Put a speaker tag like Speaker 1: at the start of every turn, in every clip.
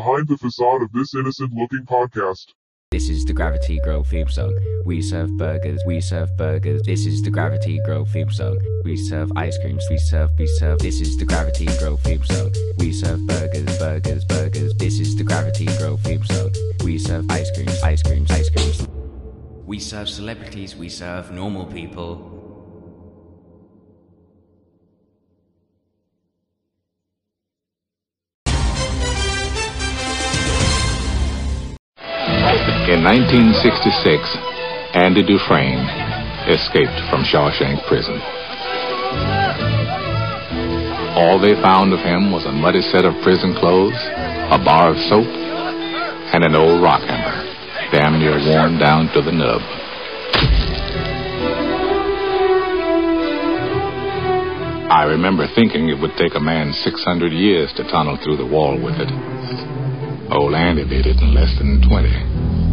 Speaker 1: Behind the facade of this innocent looking podcast,
Speaker 2: This is the Gravity Grill theme song. We serve burgers, we serve burgers. This is the Gravity Grill theme song. We serve ice creams, we serve, we serve. This is the Gravity Grill theme song. We serve burgers, burgers, burgers. This is the Gravity Grill theme song. We serve ice creams, ice creams, ice creams. We serve celebrities, we serve normal people.
Speaker 3: In 1966, Andy Dufresne escaped from Shawshank Prison. All they found of him was a muddy set of prison clothes, a bar of soap, and an old rock hammer, damn near worn down to the nub. I remember thinking it would take a man 600 years to tunnel through the wall with it. Old Andy did it in less than 20.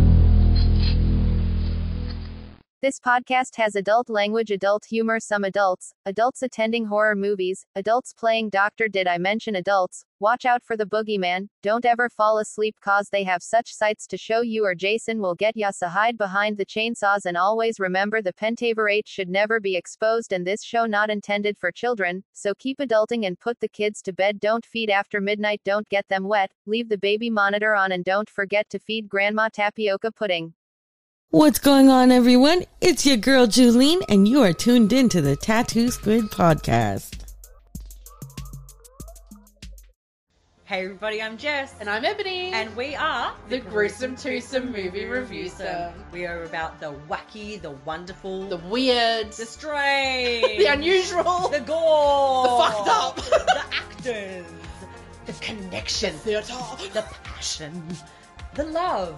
Speaker 4: This podcast has adult language, adult humor, some adults, adults attending horror movies, adults playing doctor. Did I mention adults? Watch out for the boogeyman. Don't ever fall asleep cause they have such sights to show you or Jason will get ya so hide behind the chainsaws and always remember the pentaverate should never be exposed and this show not intended for children, so keep adulting and put the kids to bed. Don't feed after midnight, don't get them wet, leave the baby monitor on and don't forget to feed grandma tapioca pudding.
Speaker 5: What's going on, everyone? It's your girl Julene, and you are tuned in to the Tattoo Squid podcast.
Speaker 6: Hey everybody, I'm Jess.
Speaker 7: And I'm Ebony.
Speaker 6: And we are
Speaker 7: the Gruesome Twosome Movie Review Some.
Speaker 6: We are about the wacky, the wonderful,
Speaker 7: The weird,
Speaker 6: the strange,
Speaker 7: the unusual,
Speaker 6: the gore,
Speaker 7: The fucked up.
Speaker 6: the actors, the connection,
Speaker 7: theatre.
Speaker 6: the passion, the love.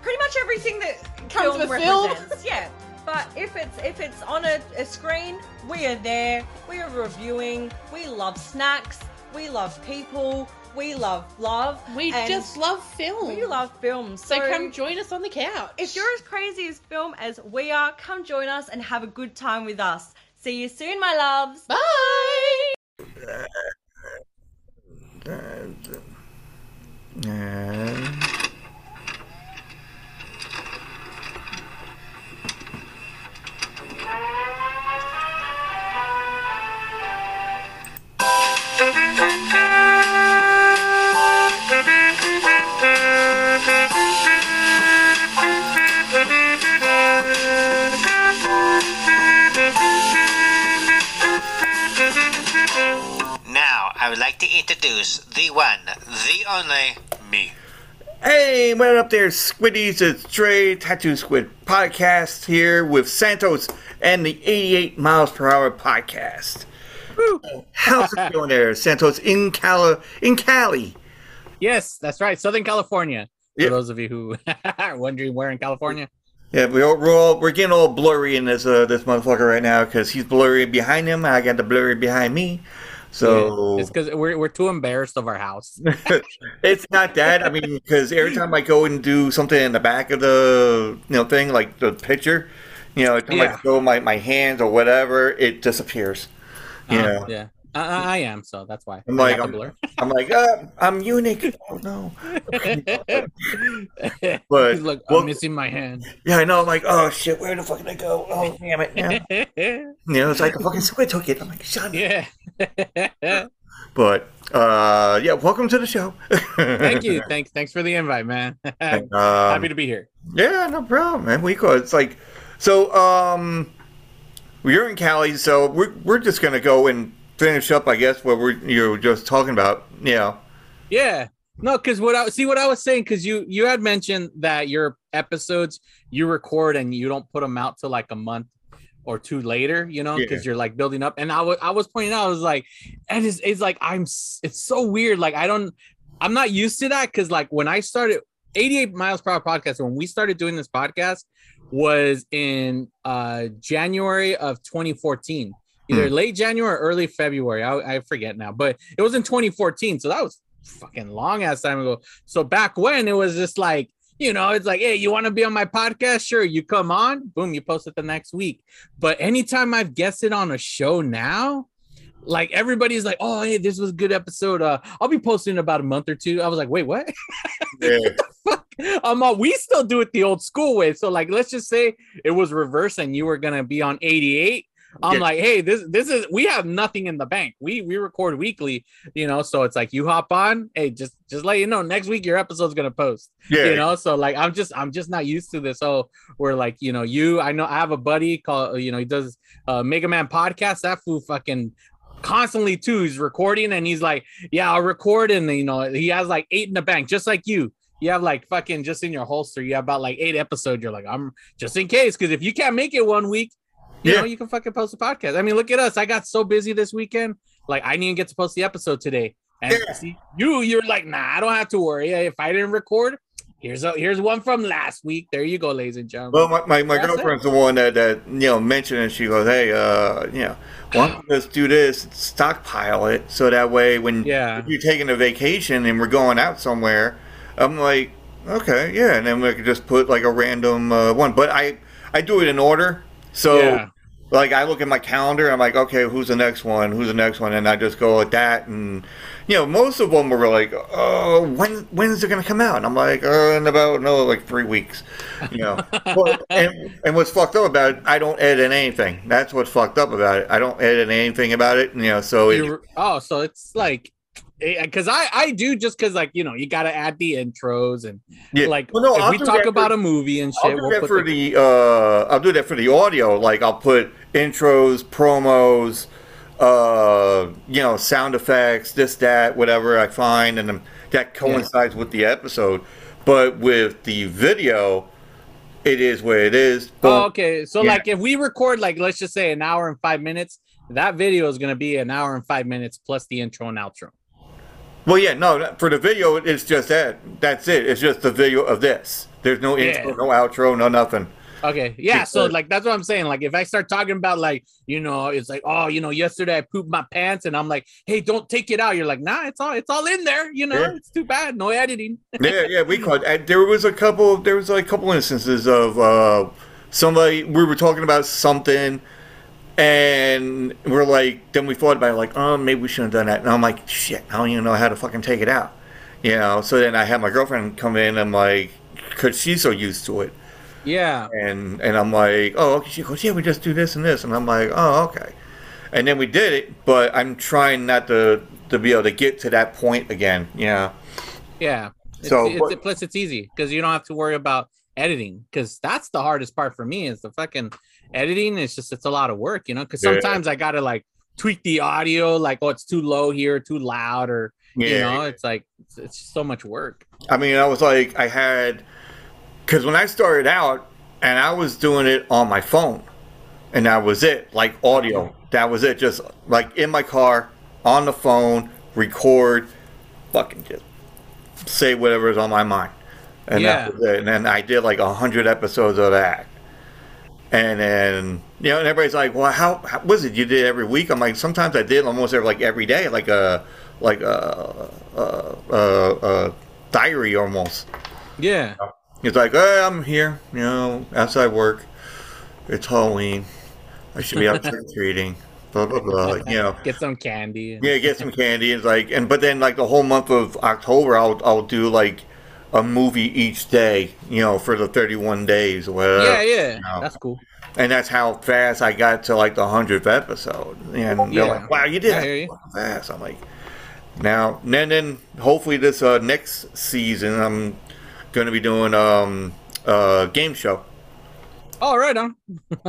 Speaker 6: Pretty much everything that
Speaker 7: Comes
Speaker 6: film
Speaker 7: with film.
Speaker 6: Yeah. But if it's if it's on a, a screen, we are there. We are reviewing. We love snacks. We love people. We love love.
Speaker 7: We
Speaker 6: and
Speaker 7: just love film.
Speaker 6: we love films.
Speaker 7: So come join us on the couch.
Speaker 6: If you're as crazy as film as we are, come join us and have a good time with us. See you soon, my loves.
Speaker 7: Bye.
Speaker 8: Now, I would like to introduce the one, the only, me.
Speaker 9: Hey, what up there, Squiddies? It's Trey Tattoo Squid podcast here with Santos and the 88 miles per hour podcast. How's it going there, Santos in Cali? In Cali,
Speaker 10: Yes, that's right. Southern California.
Speaker 9: Yep.
Speaker 10: For those of you who are wondering where in California.
Speaker 9: yeah, we're all, we're all we're getting all blurry in this uh, this motherfucker right now because he's blurry behind him. I got the blurry behind me. So
Speaker 10: It's because we're, we're too embarrassed of our house.
Speaker 9: it's not that. I mean, because every time I go and do something in the back of the you know thing, like the picture, you know, every time
Speaker 10: Yeah.
Speaker 9: I show my my hands or whatever, it disappears. You
Speaker 10: Uh,
Speaker 9: know,
Speaker 10: yeah. I, I am, so that's why.
Speaker 9: I'm like, I'm. I'm like, uh, I'm unique. Oh no. But-
Speaker 10: He's like, I'm missing my hand.
Speaker 9: Yeah, I know. I'm like, oh shit, where the fuck did I go? Oh damn it! Yeah.
Speaker 10: yeah.
Speaker 9: You know, it's like the fucking squid took it. I'm like, shut up.
Speaker 10: yeah.
Speaker 9: But uh, yeah, welcome to the show.
Speaker 10: Thank you. Thanks. Thanks for the invite, man.
Speaker 9: Um,
Speaker 10: Happy to be here.
Speaker 9: Yeah, no problem, man. We go. It's like, so um, we're in Cali, so we're we're just gonna go and finish up, I guess, what we're you were just talking about. You know,
Speaker 10: Yeah. No, because what I see what I was saying, because you you had mentioned that your episodes you record and you don't put them out till like a month or two later, you know, because you're like building up. And I was I was pointing out, I was like, and it's it's like I'm it's so weird. Like I don't I'm not used to that because like when I started 88 miles per hour podcast, when we started doing this podcast, was in uh January of 2014. Either late January or early February. I, I forget now, but it was in 2014. So that was fucking long ass time ago. So back when it was just like, you know, it's like, hey, you want to be on my podcast? Sure, you come on, boom, you post it the next week. But anytime I've guested on a show now, like everybody's like, oh hey, this was a good episode. Uh, I'll be posting in about a month or two. I was like, wait, what?
Speaker 9: Yeah.
Speaker 10: I'm all, we still do it the old school way. So like, let's just say it was reverse and you were gonna be on 88. I'm
Speaker 9: Yeah.
Speaker 10: like, hey, this this is we have nothing in the bank. We we record weekly, you know. So it's like you hop on, hey, just just let you know next week your episode's gonna post.
Speaker 9: Yeah.
Speaker 10: You know, so like I'm just I'm just not used to this. So we're like, you know, you I know I have a buddy called you know, he does uh Mega Man podcast. That fool fucking constantly too. He's recording and he's like, Yeah, I'll record, and you know, he has like eight in the bank, just like you. You have like fucking just in your holster, you have about like eight episodes. You're like, I'm just in case, because if you can't make it one week, you
Speaker 9: Yeah.
Speaker 10: know, you can fucking post a podcast. I mean, look at us. I got so busy this weekend. Like, I didn't even get to post the episode today. And
Speaker 9: Yeah.
Speaker 10: see, you, you're like, nah, I don't have to worry. If I didn't record, here's a here's one from last week. There you go, ladies and gentlemen.
Speaker 9: Well, my, my, my
Speaker 10: That's it.
Speaker 9: girlfriend's the one that, that you know mentioned it. She goes, "Hey, uh, you know, why don't just do this, stockpile it, so that way when
Speaker 10: Yeah.
Speaker 9: if you're taking a vacation and we're going out somewhere, I'm like, okay, yeah, and then we could just put like a random uh, one. But I I do it in order, so
Speaker 10: Yeah.
Speaker 9: Like I look at my calendar, I'm like, okay, who's the next one? Who's the next one? And I just go with that, and you know, most of them were like, oh, when when's it gonna come out? And I'm like, uh, in about no, like three weeks, you know. But- and and what's fucked up about it, I don't edit anything. That's what's fucked up about it. I don't edit anything about it, you know. So it,
Speaker 10: oh, so it's like because I I do just because like you know you got to add the intros and
Speaker 9: Yeah.
Speaker 10: like
Speaker 9: Well, no,
Speaker 10: if
Speaker 9: I'll
Speaker 10: we talk about
Speaker 9: for-
Speaker 10: a movie and
Speaker 9: I'll
Speaker 10: shit,
Speaker 9: do
Speaker 10: we'll
Speaker 9: that
Speaker 10: put
Speaker 9: for
Speaker 10: the,
Speaker 9: the uh, I'll do that for the audio. Like I'll put intros, promos, uh, you know, sound effects, this, that, whatever I find, and that coincides with the episode. But with the video, it is what it is.
Speaker 10: Oh, okay. So
Speaker 9: Yeah.
Speaker 10: like if we record like let's just say an hour and five minutes, that video is gonna be an hour and five minutes plus the intro and outro.
Speaker 9: Well, yeah, no, for the video, it's just that. That's it. It's just the video of this. There's no intro,
Speaker 10: Yeah.
Speaker 9: no outro, no nothing.
Speaker 10: Okay. Yeah. So like that's what I'm saying. Like if I start talking about like, you know, it's like, oh, you know, yesterday I pooped my pants and I'm like, hey, don't take it out. You're like, nah, it's all it's all in there, you know,
Speaker 9: Yeah.
Speaker 10: it's too bad. No editing.
Speaker 9: yeah, yeah, we caught. And there was a couple. There was like a couple instances of uh, somebody. We were talking about something, and we're like. Then we thought about it, like, oh, maybe we shouldn't have done that. And I'm like, shit, I don't even know how to fucking take it out. You know. So then I had my girlfriend come in. I'm like, because she's so used to it,
Speaker 10: Yeah.
Speaker 9: and and I'm like, oh, okay. She goes, yeah, we just do this and this, and I'm like, oh, okay. And then we did it, but I'm trying not to to be able to get to that point again. Yeah.
Speaker 10: Yeah. It's,
Speaker 9: So,
Speaker 10: it's,
Speaker 9: what-
Speaker 10: plus it's easy because you don't have to worry about editing because that's the hardest part for me is the fucking editing. It's just it's a lot of work, you know. Because
Speaker 9: Yeah.
Speaker 10: sometimes I gotta like tweak the audio, like oh it's too low here, too loud, or you know, it's like it's, it's so much work.
Speaker 9: I mean, I was like, I had, because when I started out, and I was doing it on my phone, and that was it, like audio. That was it, just like in my car, on the phone, record, fucking just say whatever's on my mind. And
Speaker 10: Yeah.
Speaker 9: that was it. And then I did like a hundred episodes of that. And then, you know, and everybody's like, well, how, how was it? You did it every week? I'm like, sometimes I did almost every, like every day, like a, like a, a, a, a diary almost.
Speaker 10: Yeah.
Speaker 9: It's like, hey, I'm here, you know, outside work. It's Halloween. I should be out trick or treating. Blah blah blah. You know,
Speaker 10: Get some candy. and-
Speaker 9: yeah, get some candy. It's like, and but then like the whole month of October, I'll I'll do like a movie each day. You know, for the 31 days or whatever.
Speaker 10: yeah, yeah.
Speaker 9: know.
Speaker 10: That's cool.
Speaker 9: And that's how fast I got to like the hundredth episode. And they're
Speaker 10: Yeah.
Speaker 9: like, "Wow, you did that
Speaker 10: you.
Speaker 9: fast." I'm like, now, and then hopefully this uh, next season, I'm going to be doing um a game show.
Speaker 10: All right, on.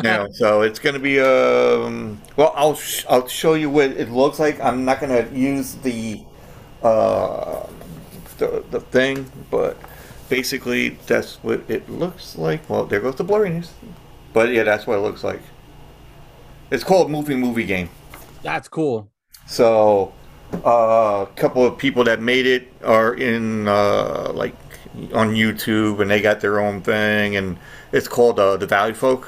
Speaker 9: you so it's going to be um well I'll sh- I'll show you what it looks like. I'm not going to use the uh the the thing, but basically that's what it looks like. Well, there goes the blurriness. But yeah, that's what it looks like. It's called Moving Movie Game.
Speaker 10: That's cool.
Speaker 9: So uh, a couple of people that made it are in uh, like on YouTube and they got their own thing and it's called uh, The Valleyfolk.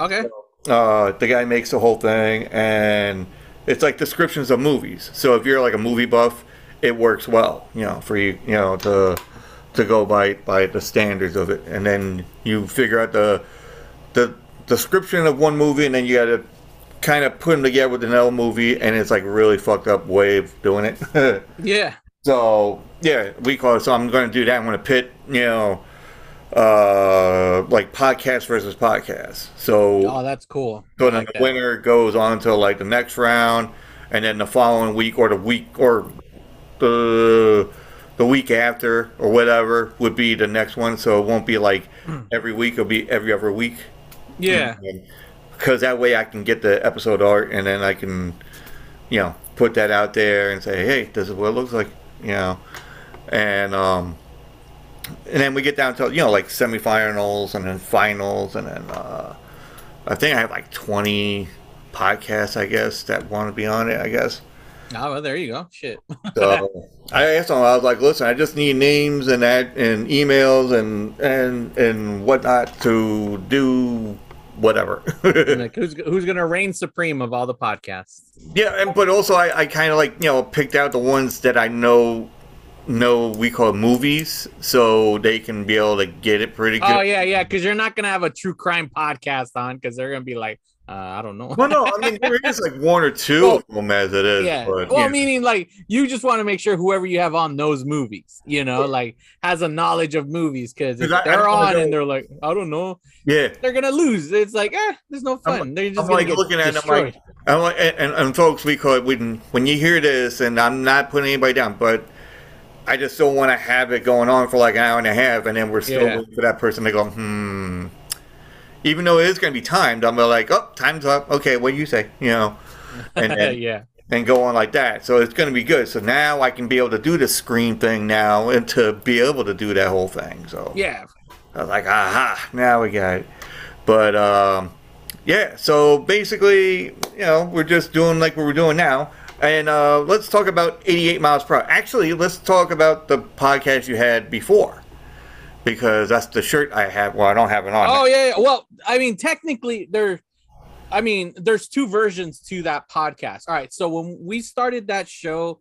Speaker 10: Okay.
Speaker 9: Uh, the guy makes the whole thing, and it's like descriptions of movies. So if you're like a movie buff, it works well, you know, for you, you know, to to go by by the standards of it, and then you figure out the the description of one movie, and then you got to kind of put them together with another movie, and it's like really fucked up way of doing it.
Speaker 10: Yeah.
Speaker 9: So yeah, we call it. So I'm going to do that. I'm going to pit, you know, uh, like podcast versus podcast. So
Speaker 10: Oh, that's cool.
Speaker 9: so
Speaker 10: I
Speaker 9: then
Speaker 10: like
Speaker 9: the
Speaker 10: that.
Speaker 9: winner goes on to like the next round, and then the following week or the week or the the week after or whatever would be the next one. So it won't be like every week. It'll be every other week.
Speaker 10: Yeah.
Speaker 9: Because that way I can get the episode art, and then I can, you know, put that out there and say, hey, this is what it looks like, you know, and um, and then we get down to you know like semifinals and then finals, and then uh, I think I have like twenty podcasts, I guess, that want to be on it. I guess.
Speaker 10: Oh, well, there you go. Shit.
Speaker 9: So I asked them. I was like, "Listen, I just need names and that and emails and and and whatnot to do whatever."
Speaker 10: like, who's who's gonna reign supreme of all the podcasts?
Speaker 9: Yeah, and but also I, I kind of like you know picked out the ones that I know know we call movies, so they can be able to get it pretty oh, good.
Speaker 10: Oh yeah, yeah. Because you're not gonna have a true crime podcast on because they're gonna be like, uh, I don't know.
Speaker 9: Well, no, I mean there is like one or two of them as it is.
Speaker 10: yeah.
Speaker 9: but,
Speaker 10: well,
Speaker 9: yeah.
Speaker 10: meaning like you just want to make sure whoever you have on knows movies, you know, like has a knowledge of movies. Because if
Speaker 9: 'Cause I- I
Speaker 10: they're on
Speaker 9: know-
Speaker 10: and they're like, I don't know,
Speaker 9: yeah.
Speaker 10: they're gonna lose. It's like, eh, there's no fun. they're just
Speaker 9: I'm like looking at them like, I'm like, and, and, and folks, we call it when when you hear this, and I'm not putting anybody down, but I just don't want to have it going on for like an hour and a half, and then we're still
Speaker 10: Yeah.
Speaker 9: waiting for that person to go, hmm. Even though it is going to be timed, I'm like, oh, time's up. Okay, what do you say? You know, and then,
Speaker 10: yeah.
Speaker 9: and go on like that. So it's going to be good. So now I can be able to do the screen thing now, and to be able to do that whole thing. So
Speaker 10: Yeah.
Speaker 9: I was like, aha, now we got it. But um, yeah, so basically, you know, we're just doing like what we're doing now. And uh, let's talk about 88 miles per hour. Actually, let's talk about the podcast you had before. Because that's the shirt I have. Well, I don't have it on.
Speaker 10: Oh yeah, yeah. Well, I mean, technically, there. I mean, there's two versions to that podcast. All right, so when we started that show,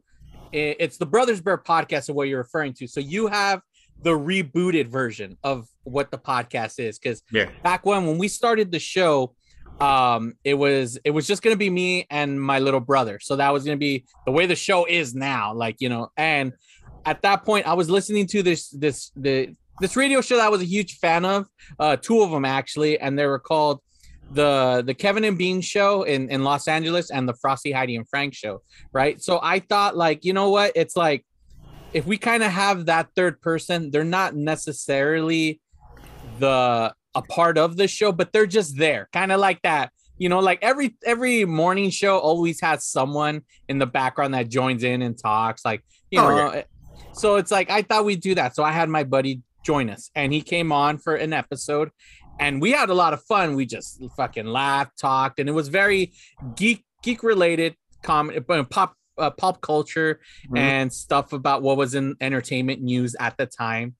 Speaker 10: it's the Brothers Bear podcast of what you're referring to. So you have the rebooted version of what the podcast is, because
Speaker 9: Yeah.
Speaker 10: back when when we started the show, um, it was it was just gonna be me and my little brother. So that was gonna be the way the show is now, like you know, and at that point, I was listening to this this the this radio show that I was a huge fan of, uh, two of them actually, and they were called the the Kevin and Bean show in in Los Angeles and the Frosty Heidi and Frank show, right? So I thought like, you know what? It's like if we kind of have that third person, they're not necessarily the a part of the show, but they're just there, kind of like that. You know, like every every morning show always has someone in the background that joins in and talks, like you
Speaker 9: Oh,
Speaker 10: know. So it's like I thought we'd do that. So I had my buddy join us, and he came on for an episode, and we had a lot of fun. We just fucking laughed, talked, and it was very geek geek related, com- pop uh, pop culture
Speaker 9: Mhm.
Speaker 10: and stuff about what was in entertainment news at the time.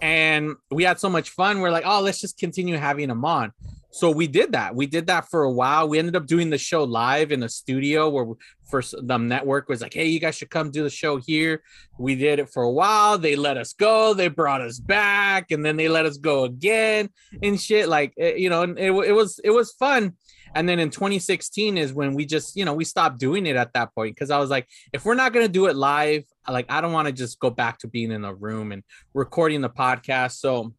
Speaker 10: And we had so much fun. We're like, oh, let's just continue having him on. So we did that. We did that for a while. We ended up doing the show live in a studio where first the network was like, hey, you guys should come do the show here. We did it for a while. They let us go. They brought us back, and then they let us go again and shit. Like eh, you know, and it, it was it was fun. And then in 2016 is when we just you know we stopped doing it at that point because I was like, if we're not gonna do it live, like I don't want to just go back to being in a room and recording the podcast. So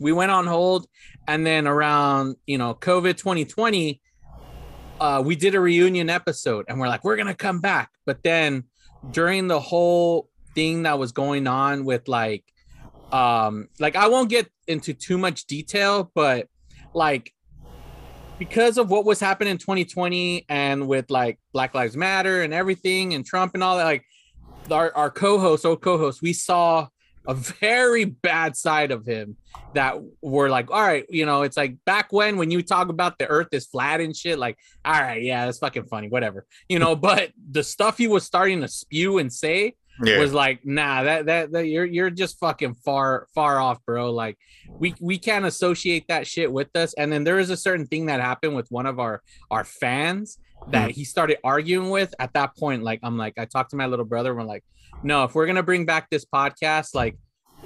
Speaker 10: we went on hold. And then around you know covid 2020 uh we did a reunion episode and we're like we're gonna come back. But then during the whole thing that was going on with like um like i won't get into too much detail but like because of what was happening in 2020 and with like black lives matter and everything and trump and all that like our, our co-host old co-host we saw a very bad side of him that were like, all right, you know, it's like back when when you talk about the earth is flat and shit, like, all right, yeah, that's fucking funny, whatever. You know, but the stuff he was starting to spew and say
Speaker 9: Yeah.
Speaker 10: was like, nah, that, that that you're you're just fucking far far off, bro. Like we we can't associate that shit with us. And then there is a certain thing that happened with one of our our fans that mm-hmm. he started arguing with at that point like i'm like i talked to my little brother we're like no if we're gonna bring back this podcast like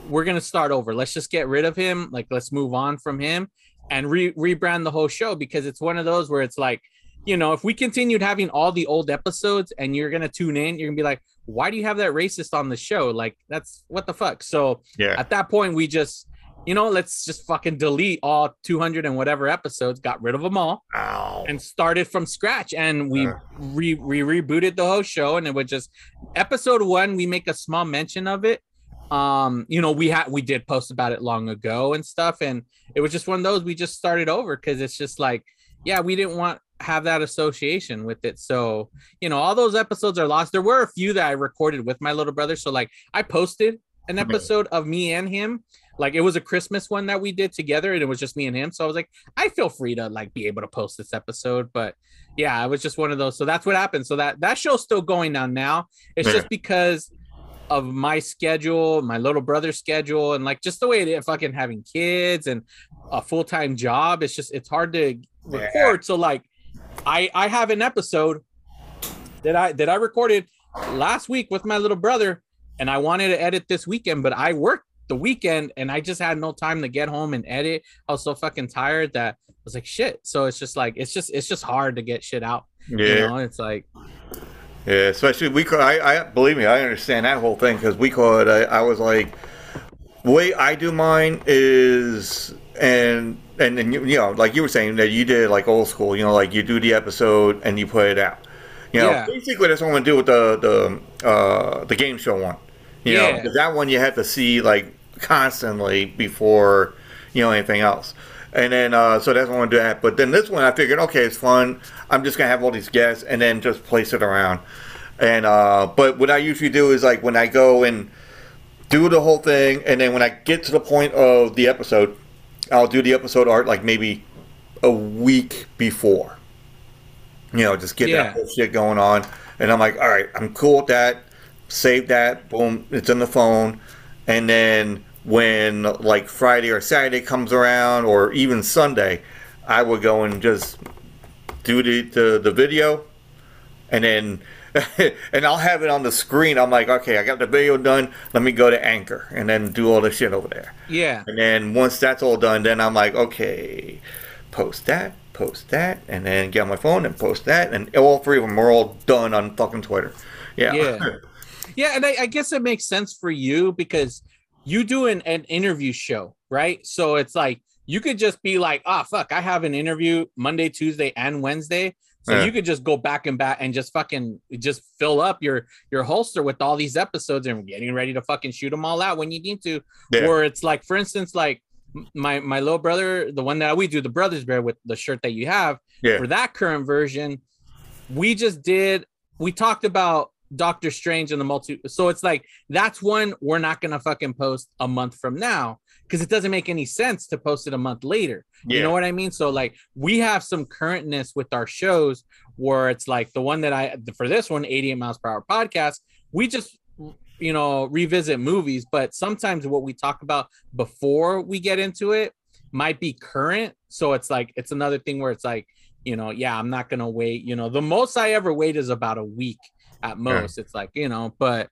Speaker 10: we're gonna start over let's just get rid of him like let's move on from him and re- rebrand the whole show because it's one of those where it's like you know, if we continued having all the old episodes and you're gonna tune in, you're gonna be like, why do you have that racist on the show? Like, that's what the fuck. So
Speaker 9: Yeah.
Speaker 10: at that point, we just, you know, let's just fucking delete all 200 and whatever episodes, got rid of them all,
Speaker 9: Ow.
Speaker 10: and started from scratch. And we
Speaker 9: Yeah.
Speaker 10: re, we rebooted the whole show, and it was just episode one. We make a small mention of it. Um, you know, we had we did post about it long ago and stuff, and it was just one of those we just started over because it's just like, yeah, we didn't want have that association with it. So, you know, all those episodes are lost. There were a few that I recorded with my little brother. So, like, I posted an episode of me and him. Like, it was a Christmas one that we did together, and it was just me and him. So I was like, I feel free to like be able to post this episode. But yeah, it was just one of those. So that's what happened. So that that show's still going on now. It's
Speaker 9: Yeah.
Speaker 10: just because of my schedule, my little brother's schedule, and like just the way is, fucking having kids and a full time job. It's just it's hard to record. So like, I I have an episode that I that I recorded last week with my little brother, and I wanted to edit this weekend, but I worked the weekend and I just had no time to get home and edit. I was so fucking tired that I was like shit. So it's just like it's just it's just hard to get shit out. You
Speaker 9: Yeah.
Speaker 10: know, it's like
Speaker 9: Yeah, especially we call. I, I believe me, I understand that whole thing because we call it. I, I was like, way I do mine is, and and then you, you know, like you were saying that you did like old school. You know, like you do the episode and you put it out. You know,
Speaker 10: Yeah.
Speaker 9: basically that's what I'm gonna do with the the uh, the game show one. You know, that one you have to see like constantly before you know anything else. And then uh, so that's what I'm gonna do that. But then this one I figured, okay, it's fun. I'm just gonna have all these guests and then just place it around. And uh, but what I usually do is like when I go and do the whole thing, and then when I get to the point of the episode, I'll do the episode art like maybe a week before. You know, just get
Speaker 10: Yeah.
Speaker 9: that whole shit going on, and I'm like, all right, I'm cool with that. Save that, boom, it's in the phone, and then when like Friday or Saturday comes around, or even Sunday, I would go and just do the the, the video, and then and I'll have it on the screen. I'm like, okay, I got the video done. Let me go to Anchor and then do all the shit over there.
Speaker 10: yeah.
Speaker 9: And then once that's all done, then I'm like, okay, post that, post that, and then get on my phone and post that, and all three of them are all done on fucking Twitter. Yeah.
Speaker 10: Yeah. Yeah, and I, I guess it makes sense for you because you do an, an interview show, right? So it's like you could just be like, ah, fuck, I have an interview Monday, Tuesday, and Wednesday. So
Speaker 9: Yeah.
Speaker 10: you could just go back and back and just fucking just fill up your your holster with all these episodes and getting ready to fucking shoot them all out when you need to.
Speaker 9: Yeah.
Speaker 10: Or it's like, for instance, like my my little brother, the one that we do, the Brothers Bear with the shirt that you have,
Speaker 9: Yeah.
Speaker 10: for that current version, we just did we talked about Doctor Strange and the multi so it's like that's one we're not gonna fucking post a month from now because it doesn't make any sense to post it a month later. You know what I mean? So like we have some currentness with our shows where it's like the one that I for this one, 88 miles per hour podcast, we just you know revisit movies, but sometimes what we talk about before we get into it might be current. So it's like it's another thing where it's like, you know, yeah, I'm not gonna wait. You know, the most I ever wait is about a week at most. It's like, you know, but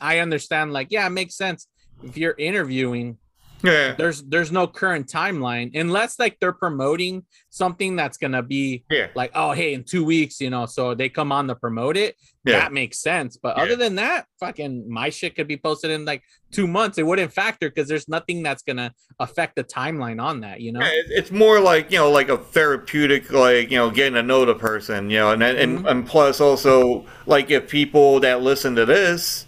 Speaker 10: I understand, like, yeah, it makes sense. If you're interviewing,
Speaker 9: Yeah.
Speaker 10: there's there's no current timeline unless like they're promoting something that's gonna be
Speaker 9: Yeah.
Speaker 10: like, oh hey, in two weeks, you know, so they come on to promote it.
Speaker 9: Yeah.
Speaker 10: That makes sense. But
Speaker 9: Yeah.
Speaker 10: other than that, fucking my shit could be posted in like two months. It wouldn't factor because there's nothing that's gonna affect the timeline on that, you know?
Speaker 9: It's more like you know, like a therapeutic, like you know, getting to know the person, you know, and and,
Speaker 10: Mm-hmm.
Speaker 9: and plus also like if people that listen to this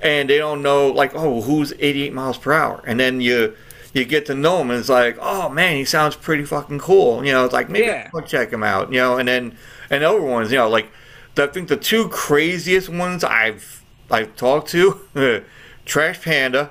Speaker 9: and they don't know, like, oh, who's 88 miles per hour, and then you you get to know him, and it's like, oh man, he sounds pretty fucking cool, you know, it's like maybe
Speaker 10: Yeah.
Speaker 9: I'll check him out, you know, and then and other ones, you know, like the, I think the two craziest ones I've I've talked to, Trash Panda.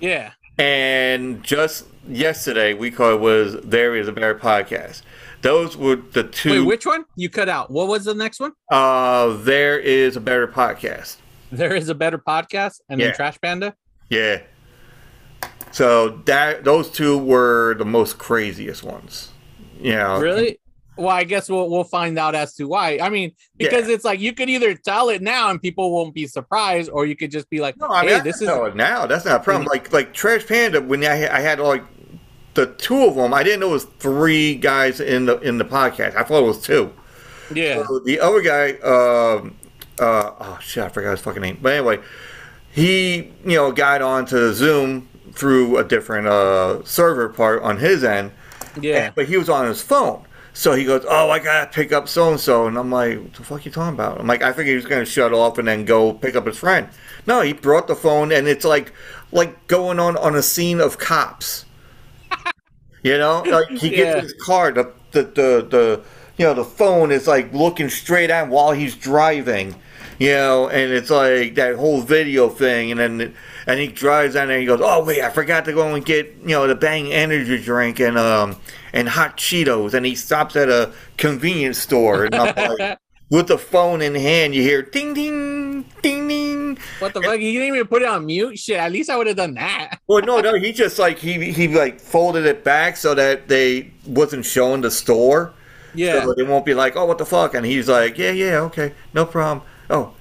Speaker 10: Yeah.
Speaker 9: And just yesterday, we called it was There Is a Better Podcast. Those were the
Speaker 10: Wait,
Speaker 9: two.
Speaker 10: which one? You cut out. What was the next one?
Speaker 9: uh, There Is a Better Podcast.
Speaker 10: There is a better podcast, and
Speaker 9: Yeah.
Speaker 10: then Trash Panda.
Speaker 9: Yeah. So that those two were the most craziest ones. You know.
Speaker 10: Really? Well, I guess we'll we'll find out as to why. I mean, because it's like you could either tell it now and people won't be surprised, or you could just be like,
Speaker 9: No, I mean,
Speaker 10: "Hey, this is
Speaker 9: now. That's not a problem. Like like Trash Panda, when I, I had like the two of them, I didn't know it was three guys in the in the podcast. I thought it was two.
Speaker 10: Yeah.
Speaker 9: So the other guy, um, uh, oh shit, I forgot his fucking name. But anyway, he you know got onto Zoom through a different uh, server part on his end.
Speaker 10: Yeah.
Speaker 9: And- but he was on his phone. So he goes, "Oh, I gotta pick up so and so," and I'm like, "What the fuck you talking about?" I'm like, "I think he was gonna shut off and then go pick up his friend." No, he brought the phone, and it's like, like going on on a scene of cops. You know, like he gets
Speaker 10: Yeah.
Speaker 9: his car, the, the the the you know the phone is like looking straight at him while he's driving. You know, and it's like that whole video thing, and then and he drives down there. and He goes, "Oh wait, I forgot to go and get you know the Bang energy drink and um and hot Cheetos." And he stops at a convenience store, and I'm like, with the phone in hand, you hear ding ding ding ding.
Speaker 10: What the fuck? You didn't even put it on mute. Shit. At least I would have done that.
Speaker 9: Well, no, no, he just like he he like folded it back so that they wasn't showing the store.
Speaker 10: Yeah.
Speaker 9: So they won't be like, oh, what the fuck? And he's like, yeah, yeah, okay, no problem. Oh,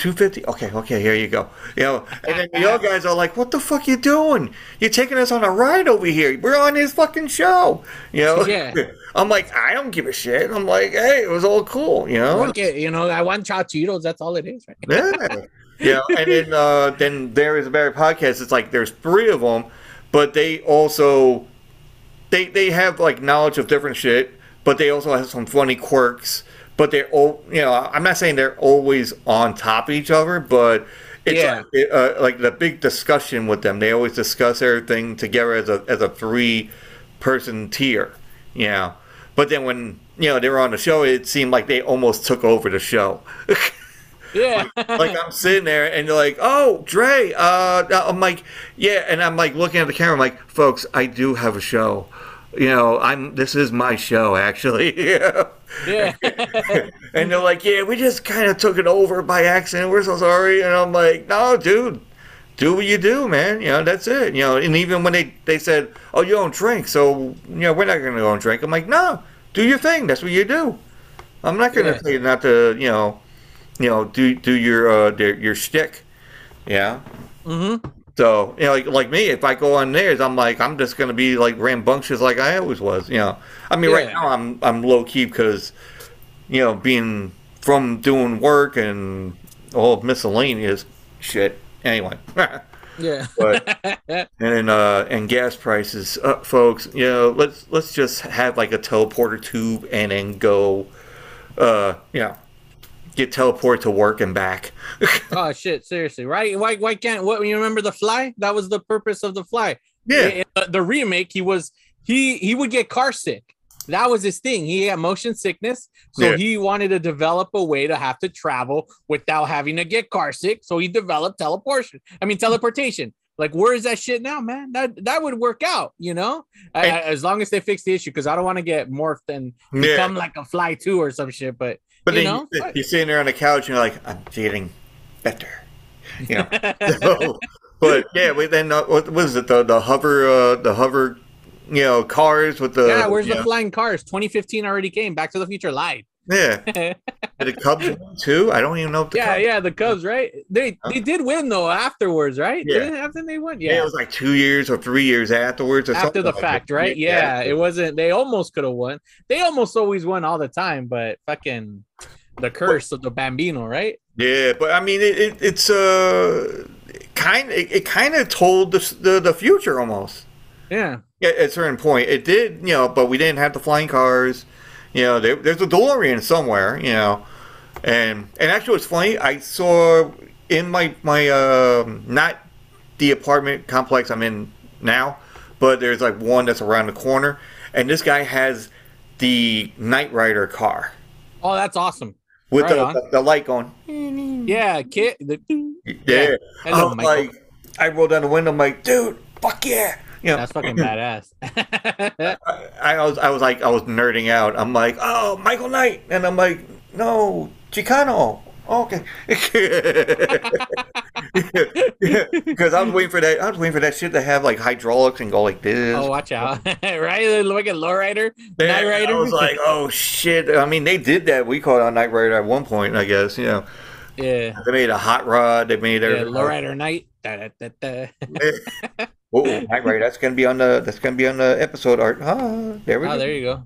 Speaker 9: 250 Okay, okay, here you go. You know, and then the other guys are like, what the fuck you doing? You're taking us on a ride over here. We're on his fucking show. You know?
Speaker 10: Yeah.
Speaker 9: I'm like, I don't give a shit. I'm like, hey, it was all cool, you know?
Speaker 10: It, you know, I want Cheetos. That's all it is, right?
Speaker 9: Yeah. yeah. And then uh, then there is a better podcast. It's like there's three of them, but they also they they have like knowledge of different shit, but they also have some funny quirks. But they're all you know. I'm not saying they're always on top of each other, but it's
Speaker 10: Yeah.
Speaker 9: like, it, uh, like the big discussion with them. They always discuss everything together as a as a three person tier. You know. But then when you know they were on the show, it seemed like they almost took over the show.
Speaker 10: Yeah.
Speaker 9: like I'm sitting there and they're like, "Oh, Dre," uh, I'm like, "Yeah," and I'm like looking at the camera, I'm like, "Folks, I do have a show. You know, I'm this is my show actually."
Speaker 10: Yeah.
Speaker 9: and they're like, "Yeah, we just kind of took it over by accident. We're so sorry." And I'm like, "No, dude." Do what you do, man. You know that's it. You know, and even when they they said, "Oh, you don't drink," so you know we're not gonna go and drink. I'm like, "No, do your thing. That's what you do." I'm not gonna
Speaker 10: Yeah.
Speaker 9: tell you not to, you know, you know, do do your uh your, your shtick. Yeah.
Speaker 10: Mm-hmm.
Speaker 9: So you know, like like me, if I go on theirs, I'm like I'm just gonna be like rambunctious like I always was. You know, I mean, right now I'm I'm low key because you know being from doing work and all miscellaneous shit. Anyway,
Speaker 10: Yeah.
Speaker 9: but and uh and gas prices, uh, folks. You know, let's let's just have like a teleporter tube and then go, uh, you know, get teleported to work and back.
Speaker 10: oh shit! Seriously, right? Why? Why can't? What? You remember the fly? That was the purpose of the fly.
Speaker 9: Yeah.
Speaker 10: In the, the remake, he was he he would get car sick. That was his thing. He had motion sickness, so
Speaker 9: Yeah.
Speaker 10: he wanted to develop a way to have to travel without having to get car sick. So he developed teleportation. I mean teleportation. Like, where is that shit now, man? That that would work out, you know, I- as long as they fix the issue. Because I don't want to get morphed and
Speaker 9: Yeah.
Speaker 10: become like a fly two or some shit. But
Speaker 9: But
Speaker 10: you
Speaker 9: then
Speaker 10: know,
Speaker 9: you, you're sitting there on the couch and you're like, I'm feeling better. You know. So, but yeah, but then uh, what was it? The the hover uh, the hover, you know, cars with the
Speaker 10: yeah, where's the
Speaker 9: know,
Speaker 10: flying cars? 2015 already came. Back to the Future lied.
Speaker 9: Yeah,
Speaker 10: yeah,
Speaker 9: Did the Cubs too. I don't even know if the Cubs.
Speaker 10: yeah, yeah, the Cubs, right? They they did win though afterwards, right?
Speaker 9: Yeah.
Speaker 10: Didn't have after they won,
Speaker 9: Yeah.
Speaker 10: yeah.
Speaker 9: it was like two years or three years afterwards or
Speaker 10: After the
Speaker 9: like
Speaker 10: fact,
Speaker 9: that.
Speaker 10: right? Yeah, it wasn't. They almost could have won. They almost always won all the time, but fucking the curse of the Bambino, right?
Speaker 9: Yeah, but I mean, it, it it's uh kind it, it kind of told the, the the future almost.
Speaker 10: Yeah,
Speaker 9: at a certain point, it did, you know, but we didn't have the flying cars. You know, there, there's a DeLorean somewhere, you know, and and actually, it's funny. I saw in my my um not the apartment complex I'm in now, but there's like one that's around the corner, and this guy has the Knight Rider car
Speaker 10: Oh, that's awesome.
Speaker 9: With
Speaker 10: Right
Speaker 9: the, the the light going.
Speaker 10: Yeah, kid. The,
Speaker 9: Yeah,
Speaker 10: Hello,
Speaker 9: I'm
Speaker 10: Michael.
Speaker 9: like, I rolled down the window. I'm like, dude, fuck yeah. You know,
Speaker 10: That's fucking badass.
Speaker 9: I was I was like I was nerding out. I'm like, oh, Michael Knight, and I'm like, no, Chicano. Okay, because I was waiting for that. I was waiting for that shit to have like hydraulics and go like this.
Speaker 10: oh, watch out! right, look at lowrider, night rider.
Speaker 9: I was like, oh shit. I mean, they did that. We called it on Knight Rider at one point, I guess. You know,
Speaker 10: yeah,
Speaker 9: they made a hot rod. They made
Speaker 10: yeah,
Speaker 9: a
Speaker 10: lowrider night. Da, da, da, da.
Speaker 9: Oh, Knight Rider. That's gonna be on the. That's gonna be on the episode art. Ah, there we
Speaker 10: Oh,
Speaker 9: go.
Speaker 10: there you go.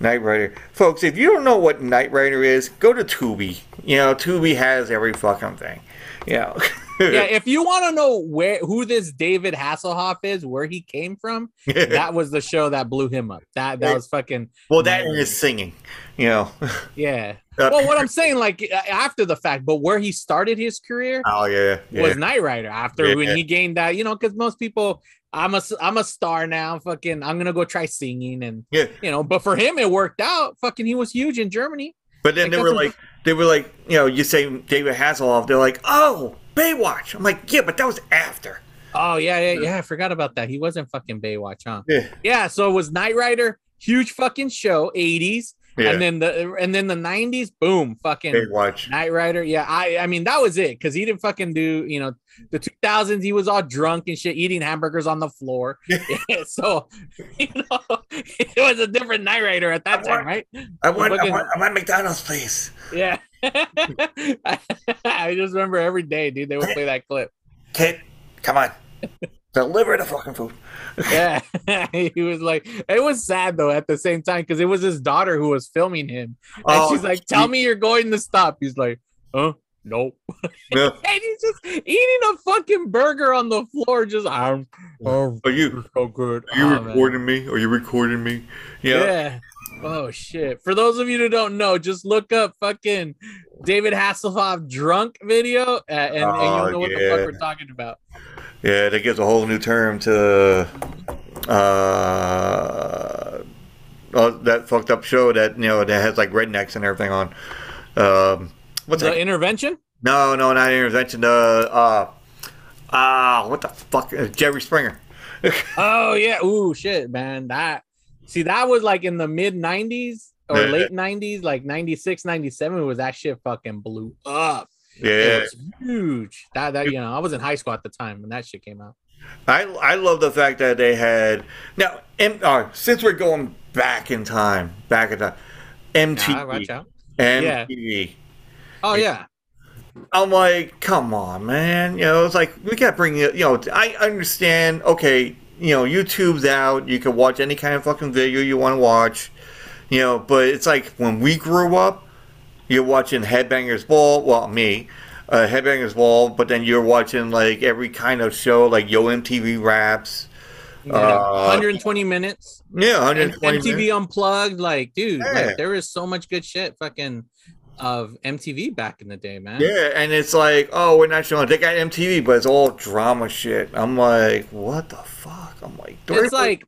Speaker 9: Knight Rider, folks. If you don't know what Knight Rider is, go to Tubi. You know, Tubi has every fucking thing. You know.
Speaker 10: yeah, if you want to know where who this David Hasselhoff is, where he came from, that was the show that blew him up. That that was fucking
Speaker 9: well, that and singing. You know.
Speaker 10: Yeah. Uh, well, what I'm saying, like after the fact, but where he started his career,
Speaker 9: oh yeah, yeah.
Speaker 10: was Knight Rider. After
Speaker 9: Yeah.
Speaker 10: when he gained that, you know, because most people, I'm a I'm a star now. Fucking, I'm gonna go try singing, and
Speaker 9: Yeah.
Speaker 10: you know, but for him, it worked out. Fucking, he was huge in Germany.
Speaker 9: But then they were like, they were like, you know, you say David Hasselhoff, they're like, oh, Baywatch. I'm like, yeah, but that was after.
Speaker 10: Oh yeah, yeah, yeah. I forgot about that. He wasn't fucking Baywatch, huh?
Speaker 9: Yeah.
Speaker 10: Yeah. So it was Knight Rider, huge fucking show, 80s,
Speaker 9: Yeah.
Speaker 10: and then the and then the 90s, boom, fucking
Speaker 9: Baywatch.
Speaker 10: Knight Rider. Yeah, I I mean that was it because he didn't fucking do you know the 2000s. He was all drunk and shit, eating hamburgers on the floor. Yeah, so you know it was a different Knight Rider at that time, right?
Speaker 9: I want, I want, I want McDonald's, please.
Speaker 10: Yeah. I just remember every day, dude. They would play that clip.
Speaker 9: Kid, come on. Deliver the fucking food.
Speaker 10: Yeah, he was like, it was sad though at the same time because it was his daughter who was filming him, and
Speaker 9: Oh,
Speaker 10: she's like, "Tell me you're going to stop." He's like, "Huh? Nope."
Speaker 9: Yeah.
Speaker 10: and he's just eating a fucking burger on the floor, just um, oh,
Speaker 9: Are you,
Speaker 10: so good.
Speaker 9: are you
Speaker 10: Oh, man.
Speaker 9: recording me? Are you recording me? Yeah.
Speaker 10: Yeah. Oh shit! For those of you who don't know, just look up fucking David Hasselhoff drunk video, uh, and, and
Speaker 9: Oh,
Speaker 10: you'll know what the fuck we're talking about.
Speaker 9: Yeah, that gives a whole new term to uh, uh that fucked up show that you know that has like rednecks and everything on. Um, what's
Speaker 10: the
Speaker 9: that?
Speaker 10: intervention?
Speaker 9: No, no, not intervention. Uh, uh, uh, what the fuck? Uh, Jerry Springer.
Speaker 10: Oh yeah. Ooh shit, man. That see that was like in the mid '90s or
Speaker 9: Yeah.
Speaker 10: late '90s, like '96, '97 was that shit fucking blew up.
Speaker 9: Yeah,
Speaker 10: huge. That that you know, I was in high school at the time when that shit came out.
Speaker 9: I I love the fact that they had now. M, uh, since we're going back in time, back in time, MTV,
Speaker 10: Nah, watch out.
Speaker 9: MTV.
Speaker 10: Oh yeah.
Speaker 9: I'm like, come on, man. You know, it's like we got to bring it. You know, I understand. Okay, you know, YouTube's out. You can watch any kind of fucking video you want to watch. You know, but it's like when we grew up, you're watching Headbangers Ball. Well, me, uh, Headbangers Ball. But then you're watching like every kind of show, like Yo MTV Raps.
Speaker 10: Yeah,
Speaker 9: Uh,
Speaker 10: 120 minutes.
Speaker 9: Yeah, 120
Speaker 10: MTV
Speaker 9: minutes.
Speaker 10: Unplugged, like, dude,
Speaker 9: Yeah.
Speaker 10: like, there is so much good shit fucking of MTV back in the day, man.
Speaker 9: Yeah, and it's like, oh, we're not showing. They got MTV, but it's all drama shit. I'm like, what the fuck? I'm like,
Speaker 10: It's like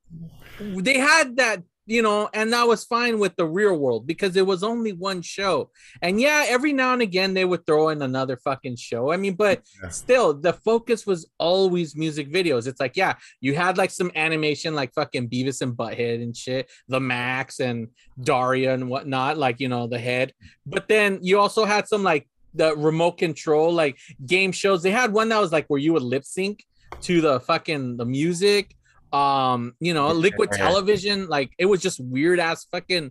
Speaker 10: they had that, you know, and that was fine with the real world because it was only one show. And yeah, every now and again they would throw in another fucking show. I mean, but still, the focus was always music videos. It's like, yeah, you had like some animation like fucking Beavis and Butthead and shit, the Maxx and Daria and whatnot, like, you know, the head. But then you also had some like the remote control, like game shows. They had one that was like where you would lip sync to the fucking the music um you know liquid television like it was just weird ass fucking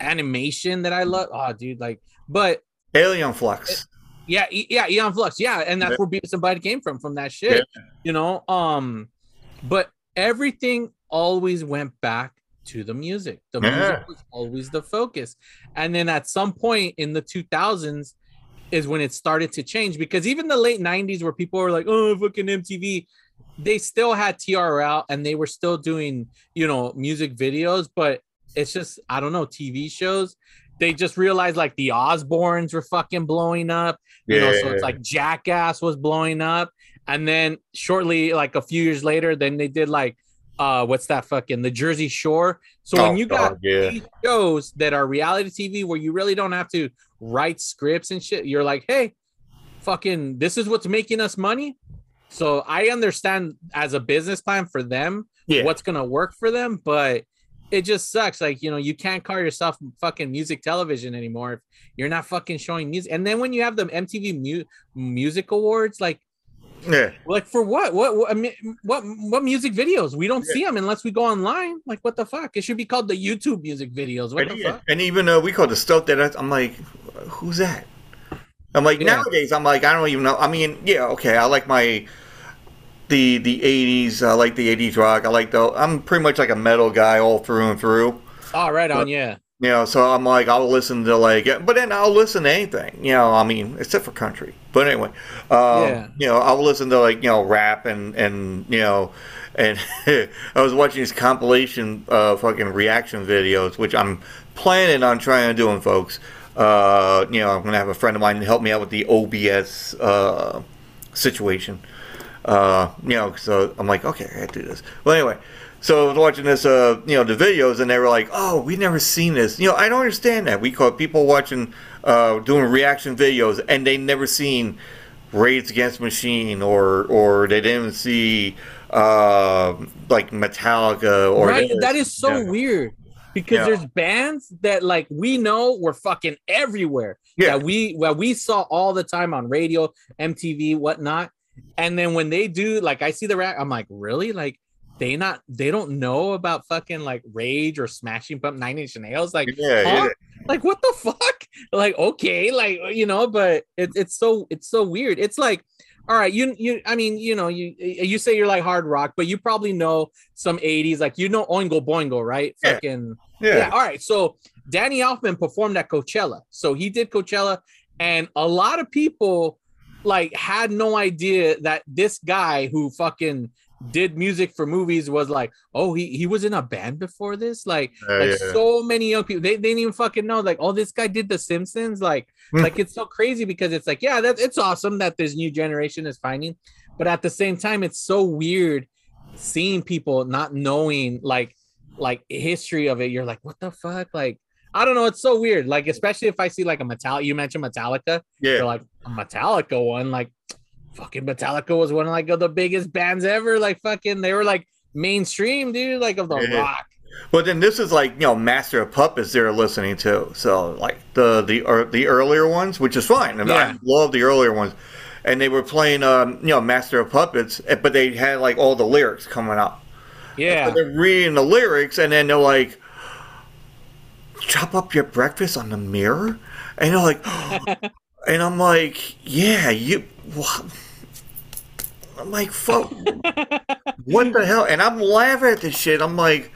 Speaker 10: animation that i love oh dude like but
Speaker 9: Aeon Flux.
Speaker 10: yeah E- yeah Aeon Flux yeah and that's
Speaker 9: Yeah.
Speaker 10: where beavis and Butthead came from from that shit you know um but everything always went back to the music the
Speaker 9: Yeah.
Speaker 10: music was always the focus and then at some point in the 2000s is when it started to change because even the late 90s where people were like oh fucking mtv they still had trl and they were still doing you know music videos but it's just i don't know tv shows they just realized like the osbournes were fucking blowing up you know so it's like jackass was blowing up and then shortly like a few years later then they did like uh what's that fucking the jersey shore? So
Speaker 9: Oh,
Speaker 10: when you got
Speaker 9: yeah.
Speaker 10: these shows that are reality tv where you really don't have to write scripts and shit you're like hey fucking this is what's making us money so i understand as a business plan for them
Speaker 9: Yeah.
Speaker 10: what's gonna work for them but it just sucks like you know you can't call yourself fucking music television anymore if you're not fucking showing music and then when you have the mtv mu- music awards like
Speaker 9: Yeah.
Speaker 10: like for what? What? What? I mean, what? What music videos? We don't see them unless we go online. Like what the fuck? It should be called the YouTube music videos. What
Speaker 9: And,
Speaker 10: the fuck?
Speaker 9: and even uh, we call the stuff that I- I'm like, who's that? I'm like
Speaker 10: Yeah.
Speaker 9: nowadays. I'm like I don't even know. I mean, yeah, okay. I like my the the '80s. I like the '80s rock. I like the. I'm pretty much like a metal guy all through and through.
Speaker 10: Oh, right on,
Speaker 9: But-
Speaker 10: yeah.
Speaker 9: You know, so I'm like, I'll listen to like, but then I'll listen to anything. You know, I mean, except for country. But anyway, um,
Speaker 10: Yeah.
Speaker 9: you know, I'll listen to like you know rap and and you know, and I was watching these compilation uh, fucking reaction videos, which I'm planning on trying to doing, folks. Uh, you know, I'm gonna have a friend of mine help me out with the OBS uh, situation. Uh, you know, so I'm like, okay, I gotta do this. Well, anyway, so I was watching this, uh, you know, the videos, and they were like, oh, we've never seen this. You know, I don't understand that. We call people watching, uh, doing reaction videos, and they never seen Rage Against Machine, or or they didn't see uh, like Metallica, or
Speaker 10: right? That is so
Speaker 9: Yeah.
Speaker 10: weird because
Speaker 9: Yeah.
Speaker 10: there's bands that like we know were fucking everywhere.
Speaker 9: Yeah.
Speaker 10: That we well we saw all the time on radio, MTV, whatnot. And then when they do, like I see the rap, I'm like, really? Like they not they don't know about fucking like Rage or Smashing Pump Nine Inch Nails? Like,
Speaker 9: Yeah,
Speaker 10: huh?
Speaker 9: yeah.
Speaker 10: like what the fuck? Like, okay, like you know, but it's it's so it's so weird. It's like all right, you you I mean, you know, you you say you're like hard rock, but you probably know some 80s, like you know Oingo Boingo, right?
Speaker 9: Yeah.
Speaker 10: Fucking
Speaker 9: Yeah.
Speaker 10: All right. So Danny Elfman performed at Coachella. So he did Coachella, and a lot of people like had no idea that this guy who fucking did music for movies was like, oh, he he was in a band before this. Like,
Speaker 9: Uh,
Speaker 10: like
Speaker 9: yeah.
Speaker 10: so many young people, they, they didn't even fucking know. Like, oh, this guy did The Simpsons. Like,
Speaker 9: Hmm.
Speaker 10: like it's so crazy because it's like, yeah, that's it's awesome that this new generation is finding, but at the same time, it's so weird seeing people not knowing like like history of it. You're like, what the fuck? Like, I don't know. It's so weird. Like, especially if I see like a Metallica. You mentioned Metallica.
Speaker 9: Yeah.
Speaker 10: You're like a Metallica one. Like, fucking Metallica was one of like of the biggest bands ever. Like, fucking, they were like mainstream, dude. Like of the
Speaker 9: Yeah.
Speaker 10: rock.
Speaker 9: But then this is like you know Master of Puppets they're listening to, so like the the or the earlier ones, which is fine. I, mean,
Speaker 10: Yeah.
Speaker 9: I love the earlier ones, and they were playing um, you know Master of Puppets, eh, but they had like all the lyrics coming up.
Speaker 10: Yeah.
Speaker 9: So they're reading the lyrics, and then they're like, "Chop up your breakfast on the mirror," and they're like, and I'm like, "Yeah, you." What? I'm like, "Fuck." what the hell? And I'm laughing at this shit. I'm like,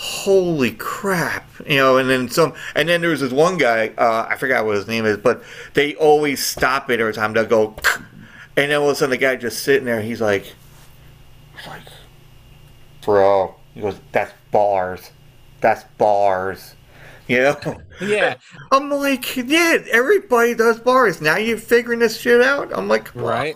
Speaker 9: holy crap, you know. And then some, and then there's this one guy. Uh, I forgot what his name is, but they always stop it every time they go, and then all of a sudden the guy just sitting there. He's like, he's like, bro. He goes, that's bars. That's bars. You know?
Speaker 10: Yeah.
Speaker 9: I'm like, yeah, everybody does bars. Now you're figuring this shit out? I'm like,
Speaker 10: right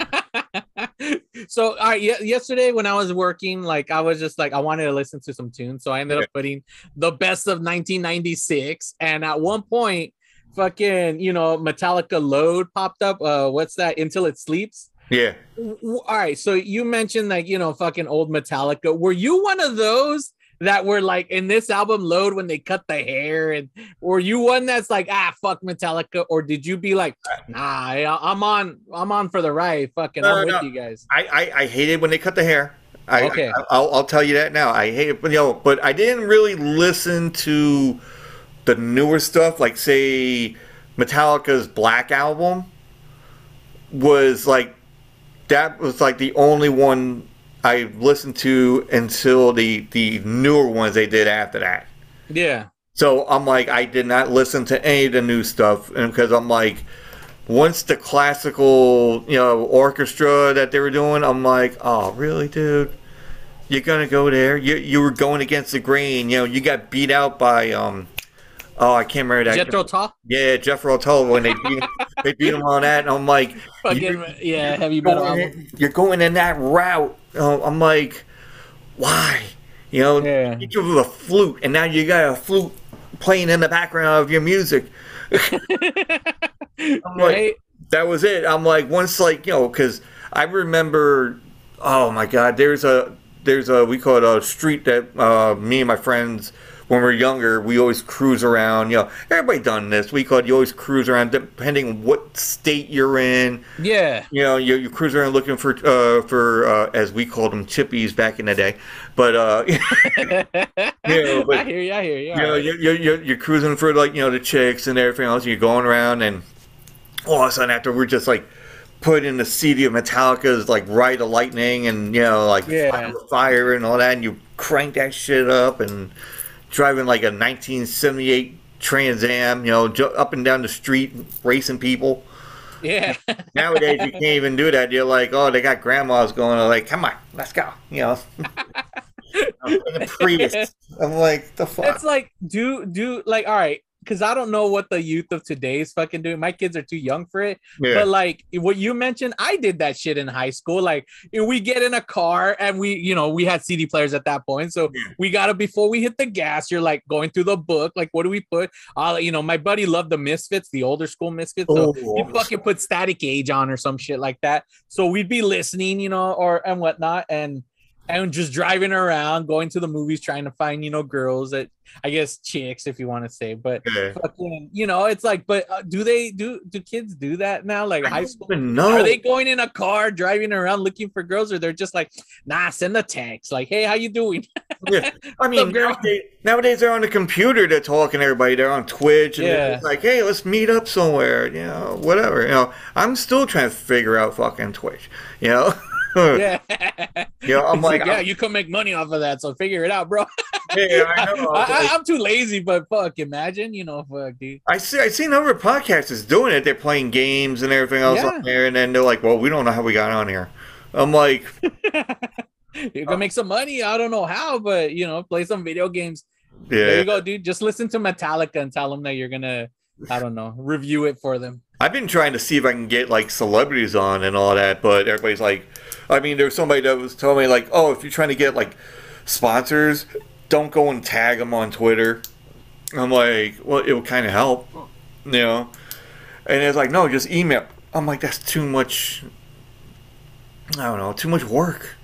Speaker 10: so all right ye- yesterday when i was working like i was just like i wanted to listen to some tunes so i ended up putting the best of 1996 and at one point fucking you know metallica load popped up uh what's that until it sleeps
Speaker 9: Yeah.
Speaker 10: All right so you mentioned like you know fucking old metallica were you one of those that were like in this album load when they cut the hair and were you one that's like ah fuck metallica or did you be like nah I, i'm on i'm on for the ride fucking
Speaker 9: No,
Speaker 10: i'm
Speaker 9: no.
Speaker 10: with you guys
Speaker 9: I, I, I hated when they cut the hair. I,
Speaker 10: Okay.
Speaker 9: I, will I'll tell you that now. I hate it, but you know, but I didn't really listen to the newer stuff, like say Metallica's Black album was like that was like the only one I listened to until the the newer ones they did after that.
Speaker 10: yeah
Speaker 9: So I'm like, I did not listen to any of the new stuff, and because I'm like, once the classical, you know, orchestra that they were doing, I'm like, oh, really, dude? You're gonna go there? You you were going against the grain. You know, you got beat out by um, oh, I can't remember that.
Speaker 10: Jethro Tull?
Speaker 9: Yeah, Jethro Tull when they beat him, they beat him on that, and I'm like,
Speaker 10: fucking yeah heavy metal
Speaker 9: going,
Speaker 10: album.
Speaker 9: in, you're going in that route. I'm like, why? You know,
Speaker 10: Yeah.
Speaker 9: you give him a flute, and now you got a flute playing in the background of your music. I'm like,
Speaker 10: right
Speaker 9: that was it. I'm like, once, like, you know, because I remember, oh my God, there's a, there's a, we call it a street that uh, me and my friends, when we're younger, we always cruise around. You know, everybody done this. We called you always cruise around, depending on what state you're in.
Speaker 10: yeah
Speaker 9: You know, you, you cruise around looking for, uh, for uh, as we called them, chippies back in the day. But, uh, Yeah, but-
Speaker 10: i hear you i hear you
Speaker 9: you know, you're, you're, you're, you're cruising for like you know the chicks and everything else. And you're going around, and all of a sudden, after we're just like put in the CD of Metallica's like Ride of Lightning, and you know like
Speaker 10: Yeah.
Speaker 9: Fire, Fire and all that, and you crank that shit up and driving like a 1978 Trans Am, you know, up and down the street racing people.
Speaker 10: Yeah.
Speaker 9: Nowadays, you can't even do that. You're like, oh, they got grandmas going. Like, come on, let's go. You know, the Prius. I'm like, the fuck.
Speaker 10: it's like do do like all right because i don't know what the youth of today's fucking doing. My kids are too young for it.
Speaker 9: Yeah.
Speaker 10: but like what you mentioned i did that shit in high school. Like we get in a car and we you know we had cd players at that point so we gotta before we hit the gas. You're like going through the book. Like what do we put? Uh you know my buddy loved the misfits the older school misfits so
Speaker 9: Oh.
Speaker 10: he fucking put static age on or some shit like that. So we'd be listening you know or and whatnot and and just driving around, going to the movies, trying to find, you know, girls that I guess chicks, if you want to say, but
Speaker 9: Yeah.
Speaker 10: fucking, you know, it's like, but uh, do they do do kids do that now? Like
Speaker 9: I
Speaker 10: high school?
Speaker 9: know.
Speaker 10: Are they going in a car driving around looking for girls, or they're just like, nah, send a text, like, hey, how you doing?
Speaker 9: Yeah. I mean, nowadays, nowadays they're on the computer. They're talking to everybody. They're on Twitch, and
Speaker 10: Yeah.
Speaker 9: like, "Hey, let's meet up somewhere." You know, whatever. You know, I'm still trying to figure out fucking Twitch. You know.
Speaker 10: yeah,
Speaker 9: You know, I'm
Speaker 10: It's
Speaker 9: like,
Speaker 10: yeah, you can make money off of that, so figure it out, bro.
Speaker 9: yeah, I know.
Speaker 10: I,
Speaker 9: Like,
Speaker 10: I, am too lazy, but fuck, imagine, you know, fuck, dude.
Speaker 9: I see. I seen other podcasters doing it. They're playing games and everything else
Speaker 10: Yeah.
Speaker 9: on there, and then they're like, "Well, we don't know how we got on here." I'm like,
Speaker 10: You can make some money. I don't know how, but you know, play some video games.
Speaker 9: Yeah.
Speaker 10: There you go, dude. Just listen to Metallica and tell them that you're gonna, I don't know, review it for them.
Speaker 9: I've been trying to see if I can get like celebrities on and all that, but everybody's like, I mean, there's somebody that was telling me like, oh, if you're trying to get like sponsors, don't go and tag them on Twitter. I'm like, well, it would kind of help, you know. And it's like, no, just email. I'm like, that's too much. I don't know, too much work.